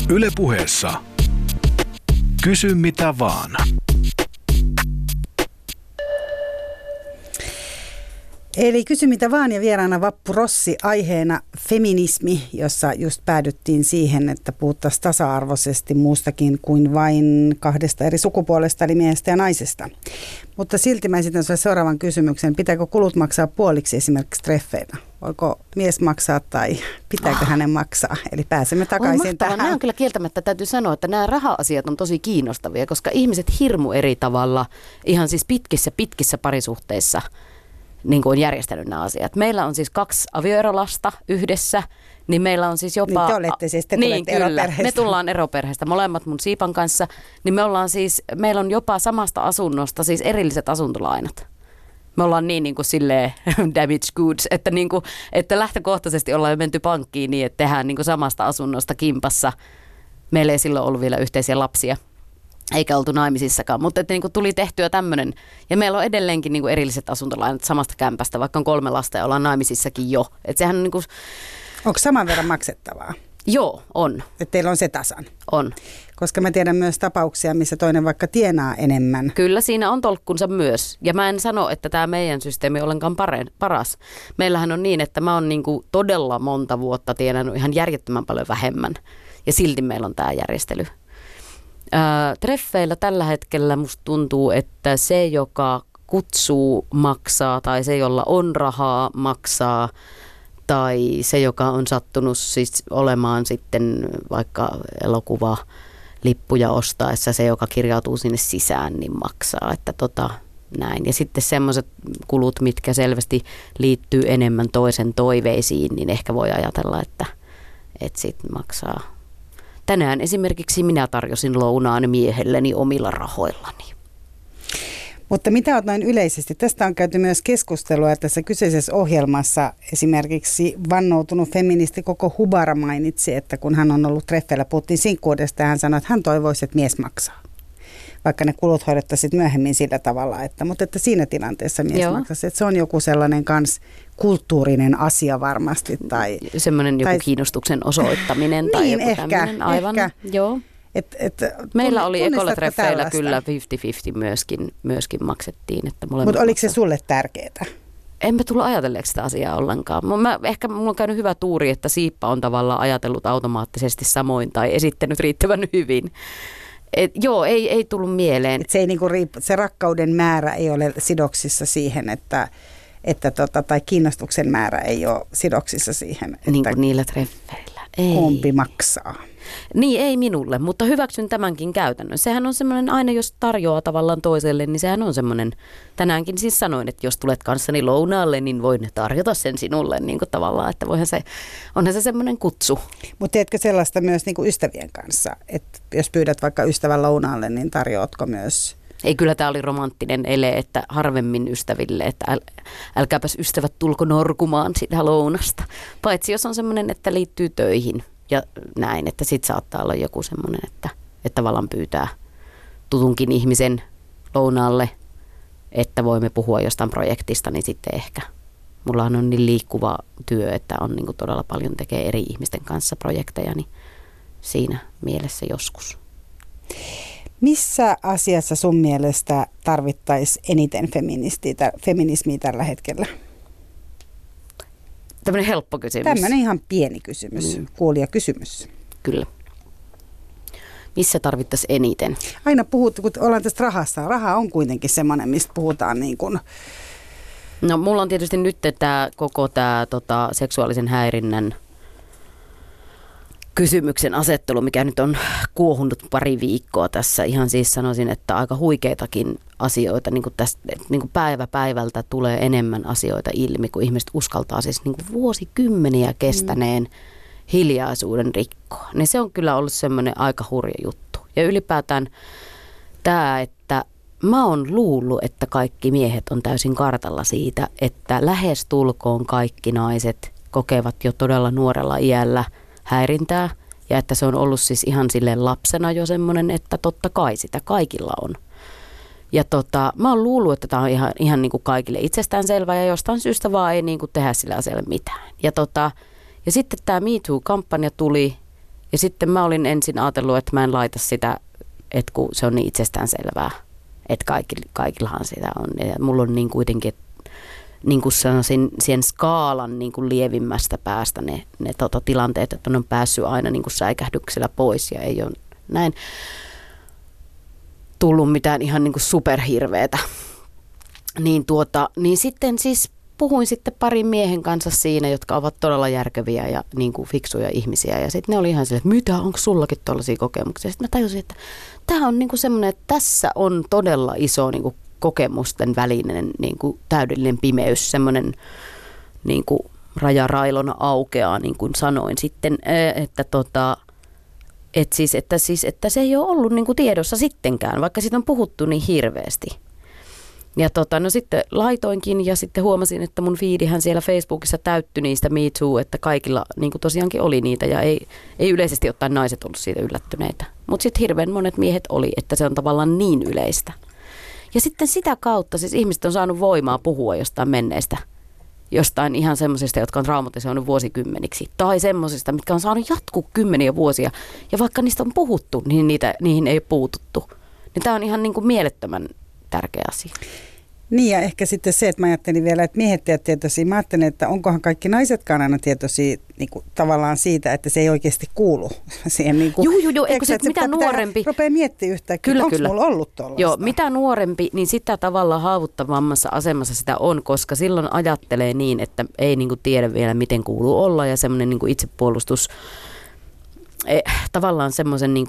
Ylepuheessa Kysy mitä vaan. Eli kysy mitä vaan ja vieraana Vappu Rossi aiheena feminismi, jossa just päädyttiin siihen, että puhuttaisiin tasa-arvoisesti muustakin kuin vain kahdesta eri sukupuolesta, eli miehestä ja naisesta. Mutta silti mä esitän sinulle seuraavan kysymyksen. Pitääkö kulut maksaa puoliksi esimerkiksi treffeillä? Voiko mies maksaa tai pitääkö oh. hänen maksaa? Eli pääsemme takaisin on tähän. Nämä on kyllä kieltämättä, täytyy sanoa, että nämä raha-asiat on tosi kiinnostavia, koska ihmiset hirmu eri tavalla, ihan siis pitkissä, pitkissä parisuhteissa – niin kuin on järjestänyt nämä asiat. Meillä on siis kaksi avioerolasta yhdessä, niin meillä on siis jopa... Niin te olette siis, te niin, kyllä, me tullaan eroperheestä, molemmat mun Siipan kanssa, niin me ollaan siis, meillä on jopa samasta asunnosta siis erilliset asuntolainat. Me ollaan niin, niin kuin silleen damage goods, että, niin kuin, että lähtökohtaisesti ollaan jo menty pankkiin niin, että tehdään niin kuin samasta asunnosta kimpassa. Meillä ei silloin ollut vielä yhteisiä lapsia eikä oltu naimisissakaan, mutta että niin kuin tuli tehtyä tämmöinen. Ja meillä on edelleenkin niin kuin erilliset asuntolainat samasta kämpästä, vaikka on kolme lasta ja ollaan naimisissakin jo. Että sehän on niin kuin... Onko saman verran maksettavaa? Joo, on. Että teillä on se tasan? On. Koska mä tiedän myös tapauksia, missä toinen vaikka tienaa enemmän. Kyllä, siinä on tolkkunsa myös. Ja mä en sano, että tämä meidän systeemi on ollenkaan paren, paras. Meillähän on niin, että mä oon niin kuin todella monta vuotta tienannut ihan järjettömän paljon vähemmän. Ja silti meillä on tämä järjestely. Treffeillä tällä hetkellä musta tuntuu, että se, joka kutsuu maksaa tai se, jolla on rahaa maksaa tai se, joka on sattunut siis olemaan sitten vaikka elokuva lippuja ostaessa se, joka kirjautuu sinne sisään, niin maksaa. Että tota, näin. Ja sitten semmoiset kulut, mitkä selvästi liittyy enemmän toisen toiveisiin, niin ehkä voi ajatella, että, että sitten maksaa Tänään esimerkiksi minä tarjosin lounaan miehelleni omilla rahoillani. Mutta mitä olet noin yleisesti? Tästä on käyty myös keskustelua tässä kyseisessä ohjelmassa. Esimerkiksi vannoutunut feministi koko Hubara mainitsi, että kun hän on ollut treffeillä, puhuttiin sinkkuudesta ja hän sanoi, että hän toivoisi, että mies maksaa vaikka ne kulut hoidettaisiin myöhemmin sillä tavalla, että, mutta että siinä tilanteessa mies Joo. maksaisi. Että se on joku sellainen kans kulttuurinen asia varmasti. Tai, Semmoinen joku tai, kiinnostuksen osoittaminen tai niin, joku ehkä, Aivan, ehkä. Joo. Et, et, Meillä oli ekolatreffeillä kyllä 50-50 myöskin, myöskin maksettiin. Että Mutta oliko se sulle tärkeää? Enpä tullut ajatelleeksi sitä asiaa ollenkaan. Mä, ehkä mulla on käynyt hyvä tuuri, että Siippa on tavallaan ajatellut automaattisesti samoin tai esittänyt riittävän hyvin. Et, joo, ei, ei tullut mieleen. Et se, ei niinku riippu, se rakkauden määrä ei ole sidoksissa siihen, että, että tota, tai kiinnostuksen määrä ei ole sidoksissa siihen. Että niin kuin niillä treffeillä. Ei. Kumpi maksaa. Niin, ei minulle, mutta hyväksyn tämänkin käytännön. Sehän on semmoinen, aina jos tarjoaa tavallaan toiselle, niin sehän on semmoinen, tänäänkin siis sanoin, että jos tulet kanssani lounaalle, niin voin tarjota sen sinulle niin kuin tavallaan, että voihan se, onhan se semmoinen kutsu. Mutta teetkö sellaista myös niin kuin ystävien kanssa, että jos pyydät vaikka ystävän lounaalle, niin tarjoatko myös ei, kyllä tämä oli romanttinen ele, että harvemmin ystäville, että äl, älkääpäs ystävät tulko norkumaan sitä lounasta. Paitsi jos on semmoinen, että liittyy töihin ja näin, että sitten saattaa olla joku semmoinen, että, että tavallaan pyytää tutunkin ihmisen lounaalle, että voimme puhua jostain projektista, niin sitten ehkä. Mulla on niin liikkuva työ, että on niin todella paljon tekee eri ihmisten kanssa projekteja, niin siinä mielessä joskus. Missä asiassa sun mielestä tarvittaisiin eniten feminismiä tällä hetkellä? Tämmöinen helppo kysymys. Tämmöinen ihan pieni kysymys, mm. kuulija kysymys. Kyllä. Missä tarvittaisiin eniten? Aina puhut, kun ollaan tästä rahasta. Raha on kuitenkin semmoinen, mistä puhutaan niin kuin... No mulla on tietysti nyt tämä koko tämä tota, seksuaalisen häirinnän kysymyksen asettelu, mikä nyt on kuohunut pari viikkoa tässä. Ihan siis sanoisin, että aika huikeitakin asioita, niin kuin tästä, niin kuin päivä päivältä tulee enemmän asioita ilmi, kun ihmiset uskaltaa siis niin kuin vuosikymmeniä kestäneen mm. hiljaisuuden rikkoa. Niin se on kyllä ollut semmoinen aika hurja juttu. Ja ylipäätään tämä, että mä oon luullut, että kaikki miehet on täysin kartalla siitä, että lähestulkoon kaikki naiset kokevat jo todella nuorella iällä – häirintää ja että se on ollut siis ihan silleen lapsena jo semmoinen, että totta kai sitä kaikilla on. Ja tota, mä oon luullut, että tämä on ihan, ihan niin kuin kaikille itsestäänselvää ja jostain syystä vaan ei niin kuin tehdä sillä asialla mitään. Ja, tota, ja sitten tämä Me Too-kampanja tuli ja sitten mä olin ensin ajatellut, että mä en laita sitä, että kun se on niin itsestäänselvää, että kaikilla, kaikillahan sitä on. Ja mulla on niin kuitenkin, niin kuin sanoisin, siihen skaalan niin kuin lievimmästä päästä ne, ne tota, tilanteet, että on päässyt aina niin kuin säikähdyksellä pois ja ei ole näin tullut mitään ihan niin kuin superhirveetä. Niin, tuota, niin sitten siis puhuin sitten parin miehen kanssa siinä, jotka ovat todella järkeviä ja niin kuin fiksuja ihmisiä. Ja sitten ne oli ihan silleen, että mitä, onko sullakin tällaisia kokemuksia? Sitten mä tajusin, että tämä on niin kuin semmoinen, että tässä on todella iso niin kuin kokemusten välinen niin kuin täydellinen pimeys, semmoinen niin kuin rajarailona aukeaa, niin kuin sanoin sitten, että tota, et siis, että, siis, että se ei ole ollut niin kuin tiedossa sittenkään, vaikka siitä on puhuttu niin hirveästi. Ja tota, no sitten laitoinkin ja sitten huomasin, että mun fiidihän siellä Facebookissa täyttyi niistä Me Too, että kaikilla niin kuin tosiaankin oli niitä ja ei, ei yleisesti ottaen naiset ollut siitä yllättyneitä. Mutta sitten hirveän monet miehet oli, että se on tavallaan niin yleistä. Ja sitten sitä kautta siis ihmiset on saanut voimaa puhua jostain menneistä jostain ihan semmoisista, jotka on traumatisoinut vuosikymmeniksi, tai semmoisista, mitkä on saanut jatkuu kymmeniä vuosia, ja vaikka niistä on puhuttu, niin niitä, niihin ei puututtu. Niin tämä on ihan niin kuin mielettömän tärkeä asia. Niin ja ehkä sitten se, että mä ajattelin vielä, että miehet eivät tietoisia. Mä ajattelin, että onkohan kaikki naisetkaan aina tietoisia niin kuin, tavallaan siitä, että se ei oikeasti kuulu siihen. Niin kuin, joo, joo, joo. Eikö se, mitä nuorempi... Rupeaa miettimään yhtäkkiä, kyllä, onko kyllä. mulla ollut tuollaista. Joo, mitä nuorempi, niin sitä tavalla haavoittavammassa asemassa sitä on, koska silloin ajattelee niin, että ei niin kuin, tiedä vielä, miten kuuluu olla ja semmoinen niin itsepuolustus tavallaan semmoisen niin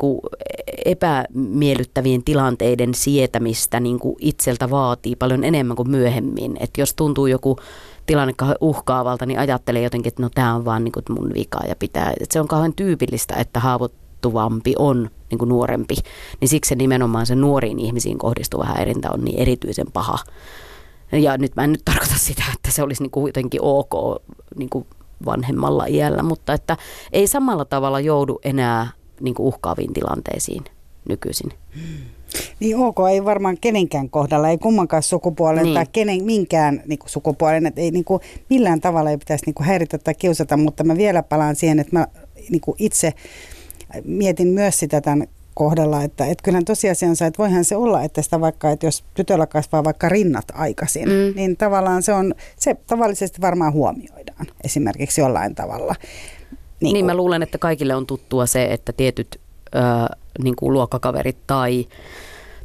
epämiellyttävien tilanteiden sietämistä niin kuin itseltä vaatii paljon enemmän kuin myöhemmin. Että jos tuntuu joku tilanne uhkaavalta, niin ajattelee jotenkin, että no tämä on vaan niin kuin mun vika ja pitää. Että se on kauhean tyypillistä, että haavoittuvampi on niin kuin nuorempi. Niin siksi se nimenomaan se nuoriin ihmisiin kohdistuva häirintä on niin erityisen paha. Ja nyt mä en nyt tarkoita sitä, että se olisi niin kuin jotenkin ok niin kuin vanhemmalla iällä, mutta että ei samalla tavalla joudu enää niin kuin uhkaaviin tilanteisiin nykyisin. Niin ok, ei varmaan kenenkään kohdalla, ei kummankaan sukupuolen niin. tai kenen, minkään niin kuin sukupuolen, että ei niin kuin, millään tavalla ei pitäisi niin kuin häiritä tai kiusata, mutta mä vielä palaan siihen, että mä niin kuin itse mietin myös sitä tämän kohdalla, että, että kyllähän tosiasiansa, että voihan se olla, että sitä vaikka, että jos tytöllä kasvaa vaikka rinnat aikaisin, mm. niin tavallaan se on, se tavallisesti varmaan huomioidaan esimerkiksi jollain tavalla. Niin, niin mä luulen, että kaikille on tuttua se, että tietyt ö, niin kuin luokkakaverit tai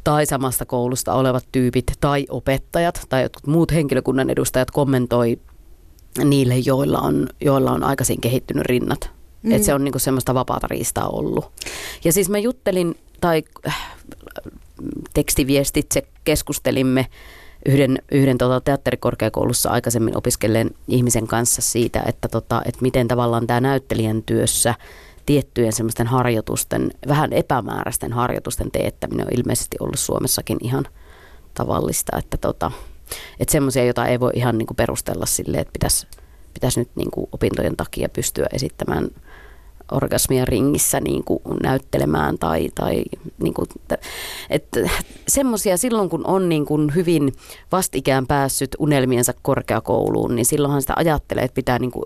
tai samasta koulusta olevat tyypit tai opettajat tai jotkut muut henkilökunnan edustajat kommentoi niille, joilla on, joilla on aikaisin kehittynyt rinnat Mm. Että se on niinku semmoista vapaata riistaa ollut. Ja siis mä juttelin, tai äh, tekstiviestitse keskustelimme yhden, yhden tota, teatterikorkeakoulussa aikaisemmin opiskelleen ihmisen kanssa siitä, että, tota, että miten tavallaan tämä näyttelijän työssä tiettyjen semmoisten harjoitusten, vähän epämääräisten harjoitusten teettäminen on ilmeisesti ollut Suomessakin ihan tavallista, että tota, että semmoisia, joita ei voi ihan niinku perustella silleen, että pitäisi pitäisi nyt niinku opintojen takia pystyä esittämään orgasmia ringissä niin kuin näyttelemään tai, tai niin kuin, että semmoisia silloin kun on niin kuin hyvin vastikään päässyt unelmiensa korkeakouluun, niin silloinhan sitä ajattelee, että pitää niin kuin,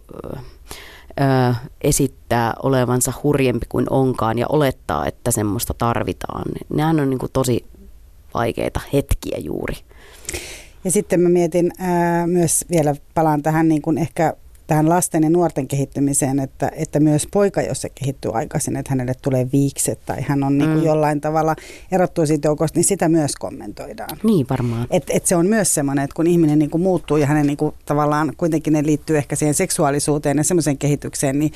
ö, esittää olevansa hurjempi kuin onkaan ja olettaa, että semmoista tarvitaan. Nehän on niin kuin tosi vaikeita hetkiä juuri. Ja sitten mä mietin ää, myös vielä, palaan tähän niin kuin ehkä tähän lasten ja nuorten kehittymiseen, että, että myös poika, jos se kehittyy aikaisin, että hänelle tulee viikset tai hän on niin kuin mm. jollain tavalla erottuu siitä joukosta, niin sitä myös kommentoidaan. Niin varmaan. Et, et se on myös semmoinen, että kun ihminen niin kuin muuttuu ja hänen niin kuin tavallaan kuitenkin ne liittyy ehkä siihen seksuaalisuuteen ja semmoiseen kehitykseen, niin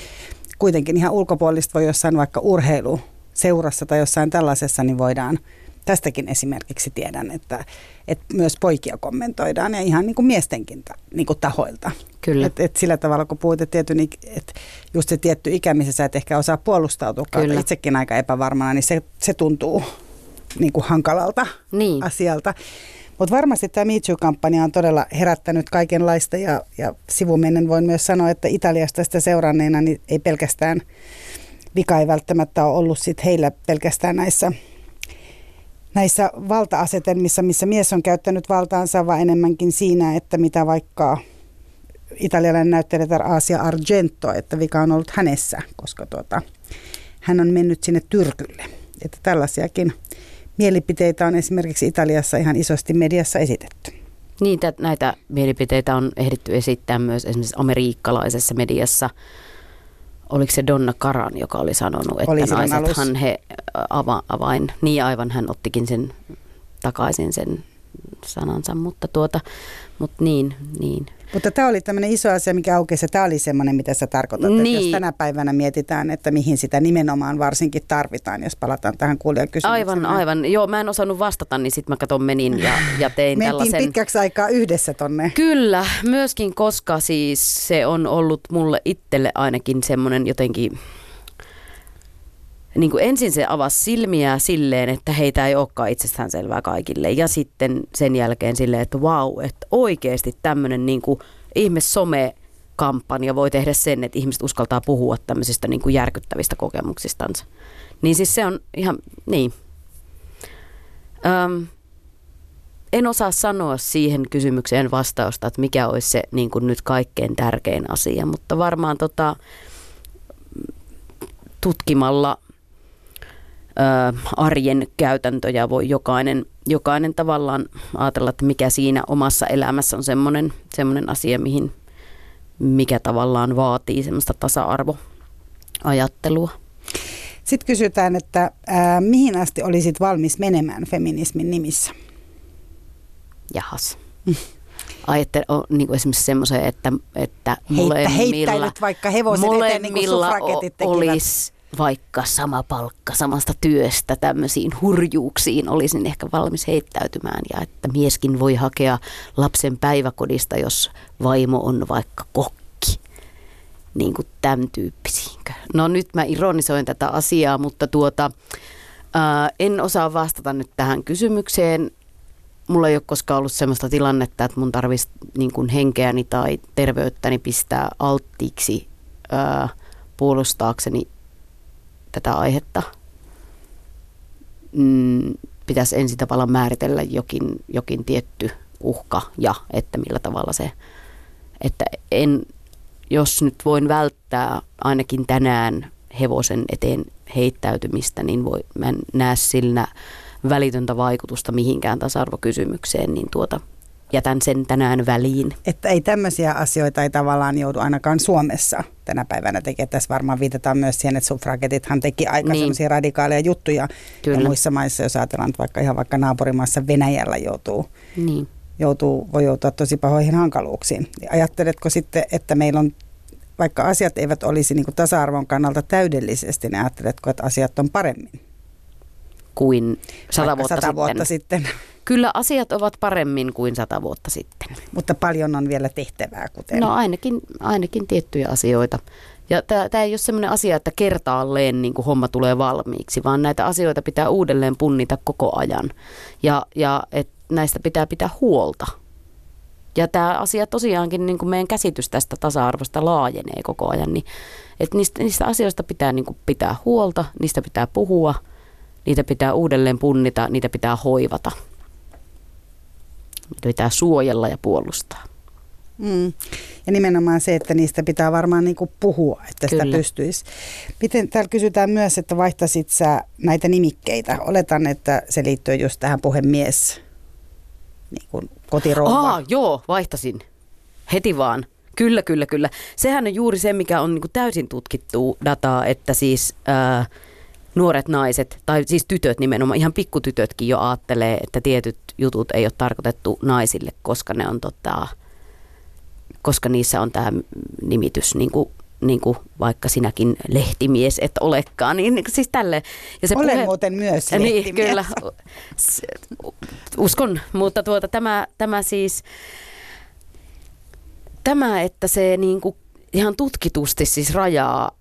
kuitenkin ihan ulkopuolista voi jossain vaikka urheilu seurassa tai jossain tällaisessa, niin voidaan tästäkin esimerkiksi tiedän, että, että myös poikia kommentoidaan ja ihan niin kuin miestenkin ta, niin kuin tahoilta. Kyllä. Et, et sillä tavalla, kun puhuit, että, että just se tietty ikä, missä sä et ehkä osaa puolustautua, Kyllä. itsekin aika epävarmana, niin se, se tuntuu niin kuin hankalalta niin. asialta. Mutta varmasti tämä Me kampanja on todella herättänyt kaikenlaista ja, ja sivumennen voin myös sanoa, että Italiasta sitä seuranneena niin ei pelkästään vika ei välttämättä ole ollut sit heillä pelkästään näissä näissä valta-asetelmissa, missä mies on käyttänyt valtaansa, vaan enemmänkin siinä, että mitä vaikka italialainen näyttelijä Asia Argento, että vika on ollut hänessä, koska tuota, hän on mennyt sinne tyrkylle. Että tällaisiakin mielipiteitä on esimerkiksi Italiassa ihan isosti mediassa esitetty. Niin, näitä mielipiteitä on ehditty esittää myös esimerkiksi amerikkalaisessa mediassa. Oliko se Donna Karan, joka oli sanonut, että oli naisethan he ava, avain, niin aivan hän ottikin sen takaisin sen sanansa, mutta tuota, mutta niin, niin. Mutta tämä oli tämmöinen iso asia, mikä aukesi, tämä oli semmoinen, mitä sä tarkoitat, niin. että jos niin. tänä päivänä mietitään, että mihin sitä nimenomaan varsinkin tarvitaan, jos palataan tähän kuulijakysymykseen. Aivan, aivan. Joo, mä en osannut vastata, niin sitten mä katon menin ja, ja tein Mentiin tällaisen. pitkäksi aikaa yhdessä tonne. Kyllä, myöskin koska siis se on ollut mulle itselle ainakin semmoinen jotenkin niin kuin ensin se avasi silmiä silleen, että heitä ei olekaan itsestäänselvää kaikille. Ja sitten sen jälkeen silleen, että vau, että oikeasti tämmöinen niin ihme some kampanja voi tehdä sen, että ihmiset uskaltaa puhua tämmöisistä niin kuin järkyttävistä kokemuksistansa. Niin siis se on ihan, niin. Öm, en osaa sanoa siihen kysymykseen vastausta, että mikä olisi se niin kuin nyt kaikkein tärkein asia, mutta varmaan tota, tutkimalla arjen käytäntöjä voi jokainen, jokainen tavallaan ajatella, että mikä siinä omassa elämässä on semmoinen, semmoinen asia, mihin, mikä tavallaan vaatii semmoista tasa-arvoajattelua. Sitten kysytään, että ää, mihin asti olisit valmis menemään feminismin nimissä? Jahas. Ai, että on niin kuin esimerkiksi semmoisen, että, että molemmilla, heittäilyt vaikka hevosen eteen niin kuin olisi vaikka sama palkka samasta työstä tämmöisiin hurjuuksiin olisin ehkä valmis heittäytymään ja että mieskin voi hakea lapsen päiväkodista, jos vaimo on vaikka kokki. Niin kuin tämän tyyppisiinkö. No nyt mä ironisoin tätä asiaa, mutta tuota, ää, en osaa vastata nyt tähän kysymykseen. Mulla ei ole koskaan ollut sellaista tilannetta, että mun tarvitsisi niin henkeäni tai terveyttäni pistää alttiiksi ää, puolustaakseni tätä aihetta. Mm, pitäisi ensin tavallaan määritellä jokin, jokin tietty uhka ja että millä tavalla se, että en, jos nyt voin välttää ainakin tänään hevosen eteen heittäytymistä, niin voi, mä en näe sillä välitöntä vaikutusta mihinkään tasa-arvokysymykseen, niin tuota, jätän sen tänään väliin. Että ei tämmöisiä asioita ei tavallaan joudu ainakaan Suomessa tänä päivänä tekemään. Tässä varmaan viitataan myös siihen, että suffragetithan teki aika niin. semmoisia radikaaleja juttuja. Kyllä. Ja muissa maissa, jos ajatellaan, että vaikka ihan vaikka naapurimaassa Venäjällä joutuu, niin. joutuu, voi joutua tosi pahoihin hankaluuksiin. Ajatteletko sitten, että meillä on vaikka asiat eivät olisi niin tasa-arvon kannalta täydellisesti, niin ajatteletko, että asiat on paremmin? Kuin sata vuotta, sata vuotta sitten. Kyllä asiat ovat paremmin kuin sata vuotta sitten. Mutta paljon on vielä tehtävää, kuten... No ainakin, ainakin tiettyjä asioita. Ja tämä ei ole sellainen asia, että kertaalleen niin kuin homma tulee valmiiksi, vaan näitä asioita pitää uudelleen punnita koko ajan. Ja, ja et näistä pitää pitää huolta. Ja tämä asia tosiaankin, niin kuin meidän käsitys tästä tasa-arvosta laajenee koko ajan, niin että niistä, niistä asioista pitää niin kuin pitää huolta, niistä pitää puhua, niitä pitää uudelleen punnita, niitä pitää hoivata – pitää suojella ja puolustaa. Mm. Ja nimenomaan se, että niistä pitää varmaan niin puhua, että Kyllä. sitä pystyisi. Miten täällä kysytään myös, että vaihtasit sä näitä nimikkeitä? Oletan, että se liittyy just tähän puhemies, niin kuin kotirouva. Aa, joo, vaihtasin. Heti vaan. Kyllä, kyllä, kyllä. Sehän on juuri se, mikä on niin täysin tutkittu dataa, että siis... Ää, nuoret naiset, tai siis tytöt nimenomaan, ihan pikkutytötkin jo ajattelee, että tietyt jutut ei ole tarkoitettu naisille, koska ne on tota, koska niissä on tämä nimitys, niin kuin, niin kuin vaikka sinäkin lehtimies et olekaan. Niin, niin siis tälle. Ja se Olen puhe... muuten myös lehtimies. Niin, kyllä. Uskon, mutta tuota, tämä, tämä siis, tämä, että se niin kuin ihan tutkitusti siis rajaa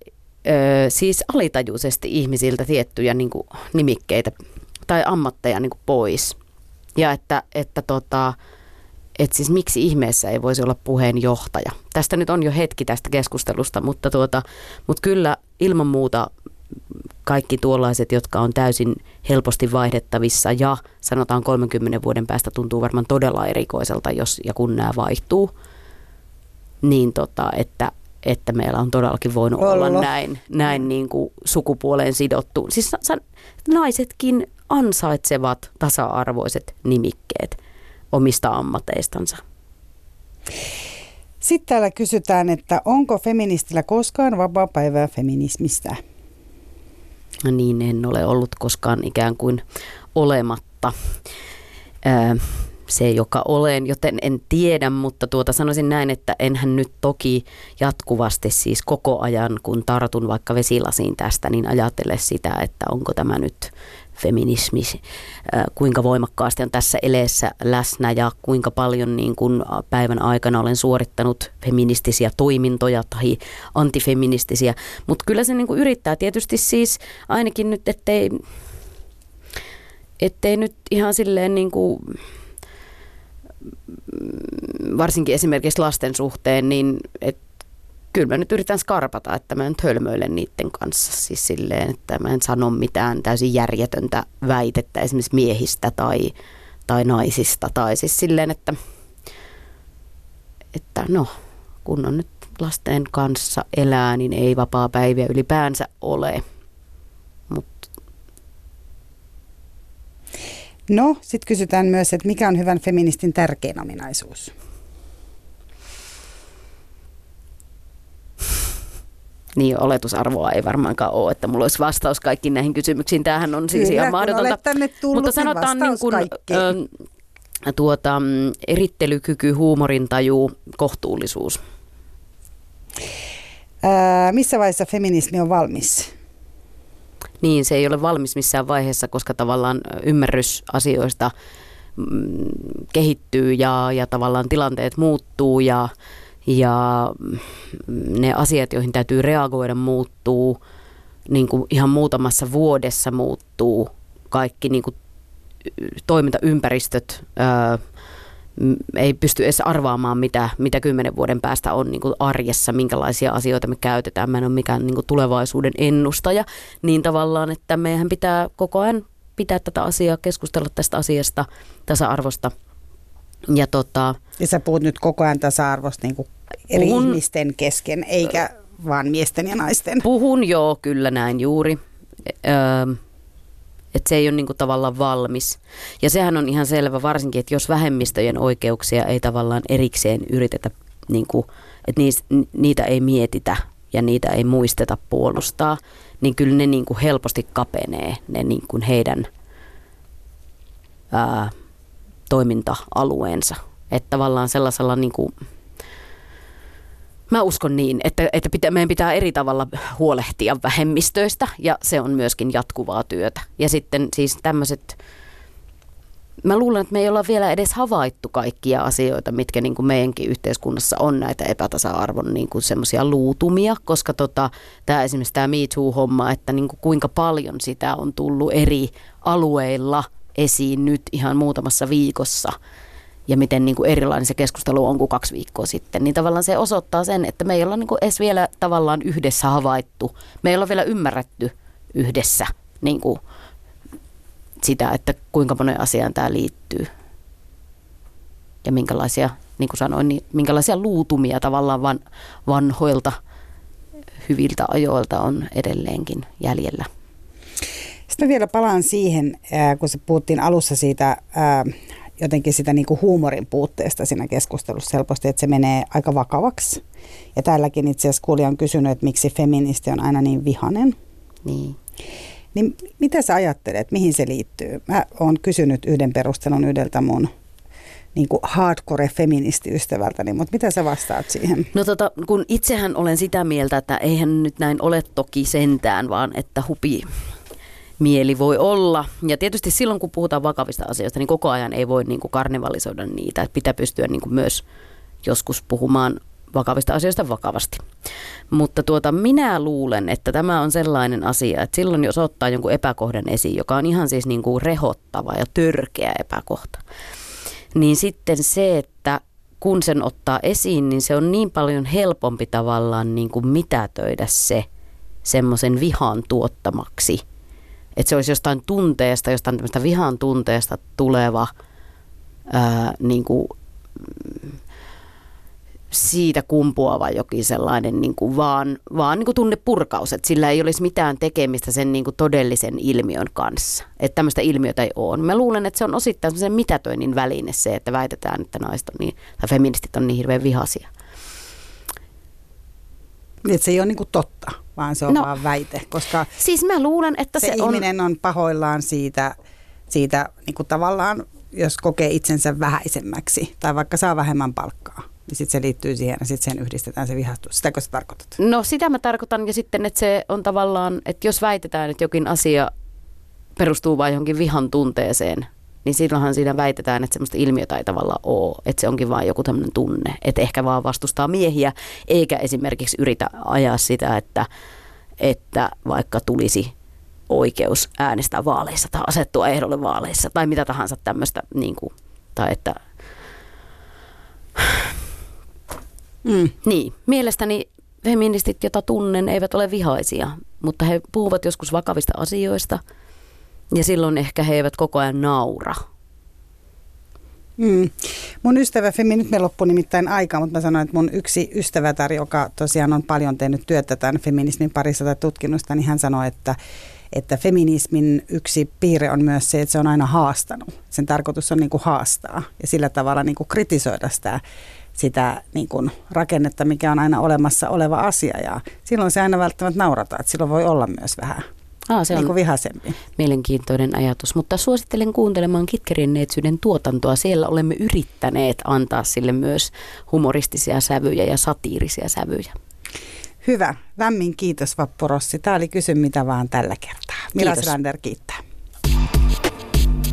ö, siis alitajuisesti ihmisiltä tiettyjä niin kuin, nimikkeitä tai ammatteja niin kuin, pois. Ja että, että tota, et siis miksi ihmeessä ei voisi olla puheenjohtaja. Tästä nyt on jo hetki tästä keskustelusta, mutta, tuota, mutta kyllä ilman muuta kaikki tuollaiset, jotka on täysin helposti vaihdettavissa ja sanotaan 30 vuoden päästä tuntuu varmaan todella erikoiselta, jos ja kun nämä vaihtuu, niin tota, että, että meillä on todellakin voinut olla, olla näin, näin niin kuin sukupuoleen sidottu. Siis sa, naisetkin ansaitsevat tasa-arvoiset nimikkeet omista ammateistansa. Sitten täällä kysytään, että onko feministillä koskaan vapaa päivää feminismistä? No niin, en ole ollut koskaan ikään kuin olematta. Öö, se, joka olen, joten en tiedä, mutta tuota sanoisin näin, että enhän nyt toki jatkuvasti siis koko ajan, kun tartun vaikka vesilasiin tästä, niin ajatelle sitä, että onko tämä nyt feminismi, kuinka voimakkaasti on tässä eleessä läsnä ja kuinka paljon niin kuin päivän aikana olen suorittanut feministisiä toimintoja tai antifeministisiä. Mutta kyllä se niin kuin yrittää tietysti siis ainakin nyt, ettei, ettei nyt ihan silleen niin kuin varsinkin esimerkiksi lasten suhteen, niin et kyllä mä nyt yritän skarpata, että mä en hölmöilen niiden kanssa. Siis silleen, että mä en sano mitään täysin järjetöntä väitettä esimerkiksi miehistä tai, tai naisista. Tai siis silleen, että, että no, kun on nyt lasten kanssa elää, niin ei vapaa päiviä ylipäänsä ole. No, sitten kysytään myös, että mikä on hyvän feministin tärkein ominaisuus? niin oletusarvoa ei varmaankaan ole, että mulla olisi vastaus kaikkiin näihin kysymyksiin. Tämähän on siis Kyllä, ihan mahdotonta. Tullut, Mutta sanotaan niin kuin, ö, tuota, mm, erittelykyky, huumorintaju, kohtuullisuus. Ää, missä vaiheessa feminismi on valmis? Niin, se ei ole valmis missään vaiheessa, koska tavallaan ymmärrys asioista mm, kehittyy ja, ja tavallaan tilanteet muuttuu ja ja ne asiat, joihin täytyy reagoida, muuttuu niin kuin ihan muutamassa vuodessa muuttuu kaikki niin kuin toimintaympäristöt. Ei pysty edes arvaamaan, mitä, mitä kymmenen vuoden päästä on niin kuin arjessa, minkälaisia asioita me käytetään. Mä en ole mikään niin kuin tulevaisuuden ennustaja, niin tavallaan, että meidän pitää koko ajan pitää tätä asiaa, keskustella tästä asiasta, tasa-arvosta – ja, tota, ja sä puhut nyt koko ajan tasa-arvosta niin kuin eri puhun, ihmisten kesken, eikä vaan miesten ja naisten. Puhun joo, kyllä näin juuri. Öö, että se ei ole niinku tavallaan valmis. Ja sehän on ihan selvä, varsinkin, että jos vähemmistöjen oikeuksia ei tavallaan erikseen yritetä, niinku, että niitä ei mietitä ja niitä ei muisteta puolustaa, niin kyllä ne niinku helposti kapenee, ne niinku heidän ää, toiminta-alueensa. Että tavallaan sellaisella niin kuin, Mä uskon niin, että, että pitä, meidän pitää eri tavalla huolehtia vähemmistöistä ja se on myöskin jatkuvaa työtä. Ja sitten siis tämmöiset, mä luulen, että me ei olla vielä edes havaittu kaikkia asioita, mitkä niin kuin meidänkin yhteiskunnassa on näitä epätasa-arvon niin kuin semmoisia luutumia, koska tota, tämä esimerkiksi tämä Me Too-homma, että niin kuin kuinka paljon sitä on tullut eri alueilla – esiin nyt ihan muutamassa viikossa ja miten niin kuin erilainen se keskustelu on kuin kaksi viikkoa sitten, niin tavallaan se osoittaa sen, että me ei olla niin kuin edes vielä tavallaan yhdessä havaittu, me ei olla vielä ymmärretty yhdessä niin kuin sitä, että kuinka monen asiaan tämä liittyy ja minkälaisia, niin kuin sanoin, niin minkälaisia luutumia tavallaan van, vanhoilta hyviltä ajoilta on edelleenkin jäljellä. Sitten vielä palaan siihen, kun se puhuttiin alussa siitä jotenkin sitä niin kuin huumorin puutteesta siinä keskustelussa helposti, että se menee aika vakavaksi. Ja täälläkin itse asiassa kuulija on kysynyt, että miksi feministi on aina niin vihanen. Niin. Niin mitä sä ajattelet, mihin se liittyy? Mä oon kysynyt yhden perustelun yhdeltä mun niin kuin hardcore feministiystävältäni, mutta mitä sä vastaat siihen? No tota, kun itsehän olen sitä mieltä, että eihän nyt näin ole toki sentään, vaan että hupi mieli voi olla. Ja tietysti silloin, kun puhutaan vakavista asioista, niin koko ajan ei voi niin kuin karnevalisoida niitä. Että pitää pystyä niin kuin myös joskus puhumaan vakavista asioista vakavasti. Mutta tuota, minä luulen, että tämä on sellainen asia, että silloin jos ottaa jonkun epäkohdan esiin, joka on ihan siis niin kuin rehottava ja törkeä epäkohta, niin sitten se, että kun sen ottaa esiin, niin se on niin paljon helpompi tavallaan niin kuin mitätöidä se semmoisen vihan tuottamaksi. Että se olisi jostain tunteesta, jostain tämmöistä vihan tunteesta tuleva ää, niin kuin, siitä kumpuava jokin sellainen niin kuin vaan, vaan niin kuin tunnepurkaus, että sillä ei olisi mitään tekemistä sen niin kuin todellisen ilmiön kanssa. Että tämmöistä ilmiötä ei ole. Mä luulen, että se on osittain semmoisen mitätöinnin väline se, että väitetään, että naiset on niin, tai feministit on niin hirveän vihaisia. Että se ei ole niin totta, vaan se on no, vaan väite, koska siis mä luulen, että se, se ihminen on... on pahoillaan siitä, siitä niin tavallaan, jos kokee itsensä vähäisemmäksi tai vaikka saa vähemmän palkkaa niin sitten se liittyy siihen ja sitten sen yhdistetään se vihastus. Sitäkö sä tarkoitat? No sitä mä tarkoitan ja sitten, että se on tavallaan, että jos väitetään, että jokin asia perustuu vain johonkin vihan tunteeseen, niin silloinhan siinä väitetään, että semmoista ilmiötä ei tavallaan ole, että se onkin vain joku tämmöinen tunne, että ehkä vaan vastustaa miehiä, eikä esimerkiksi yritä ajaa sitä, että, että vaikka tulisi oikeus äänestää vaaleissa tai asettua ehdolle vaaleissa tai mitä tahansa tämmöistä, niin kuin, tai että Mm. Niin, mielestäni feministit, joita tunnen, eivät ole vihaisia, mutta he puhuvat joskus vakavista asioista ja silloin ehkä he eivät koko ajan naura. Mm. Mun ystävä, Femi, nyt me loppui nimittäin aika, mutta mä sanoin, että mun yksi ystävätär, joka tosiaan on paljon tehnyt työtä tämän feminismin parissa tai tutkimusta, niin hän sanoi, että, että feminismin yksi piirre on myös se, että se on aina haastanut. Sen tarkoitus on niin kuin haastaa ja sillä tavalla niin kuin kritisoida sitä sitä niin kuin rakennetta, mikä on aina olemassa oleva asia. Ja silloin se aina välttämättä naurata, että silloin voi olla myös vähän Aa, se niin kuin vihaisempi. Mielenkiintoinen ajatus, mutta suosittelen kuuntelemaan Kitkerien neitsyyden tuotantoa. Siellä olemme yrittäneet antaa sille myös humoristisia sävyjä ja satiirisia sävyjä. Hyvä. Lämmin kiitos Vappu Rossi. Tämä oli Kysy mitä vaan tällä kertaa. Mila Slander kiittää.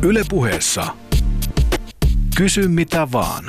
Yle puheessa. Kysy mitä vaan.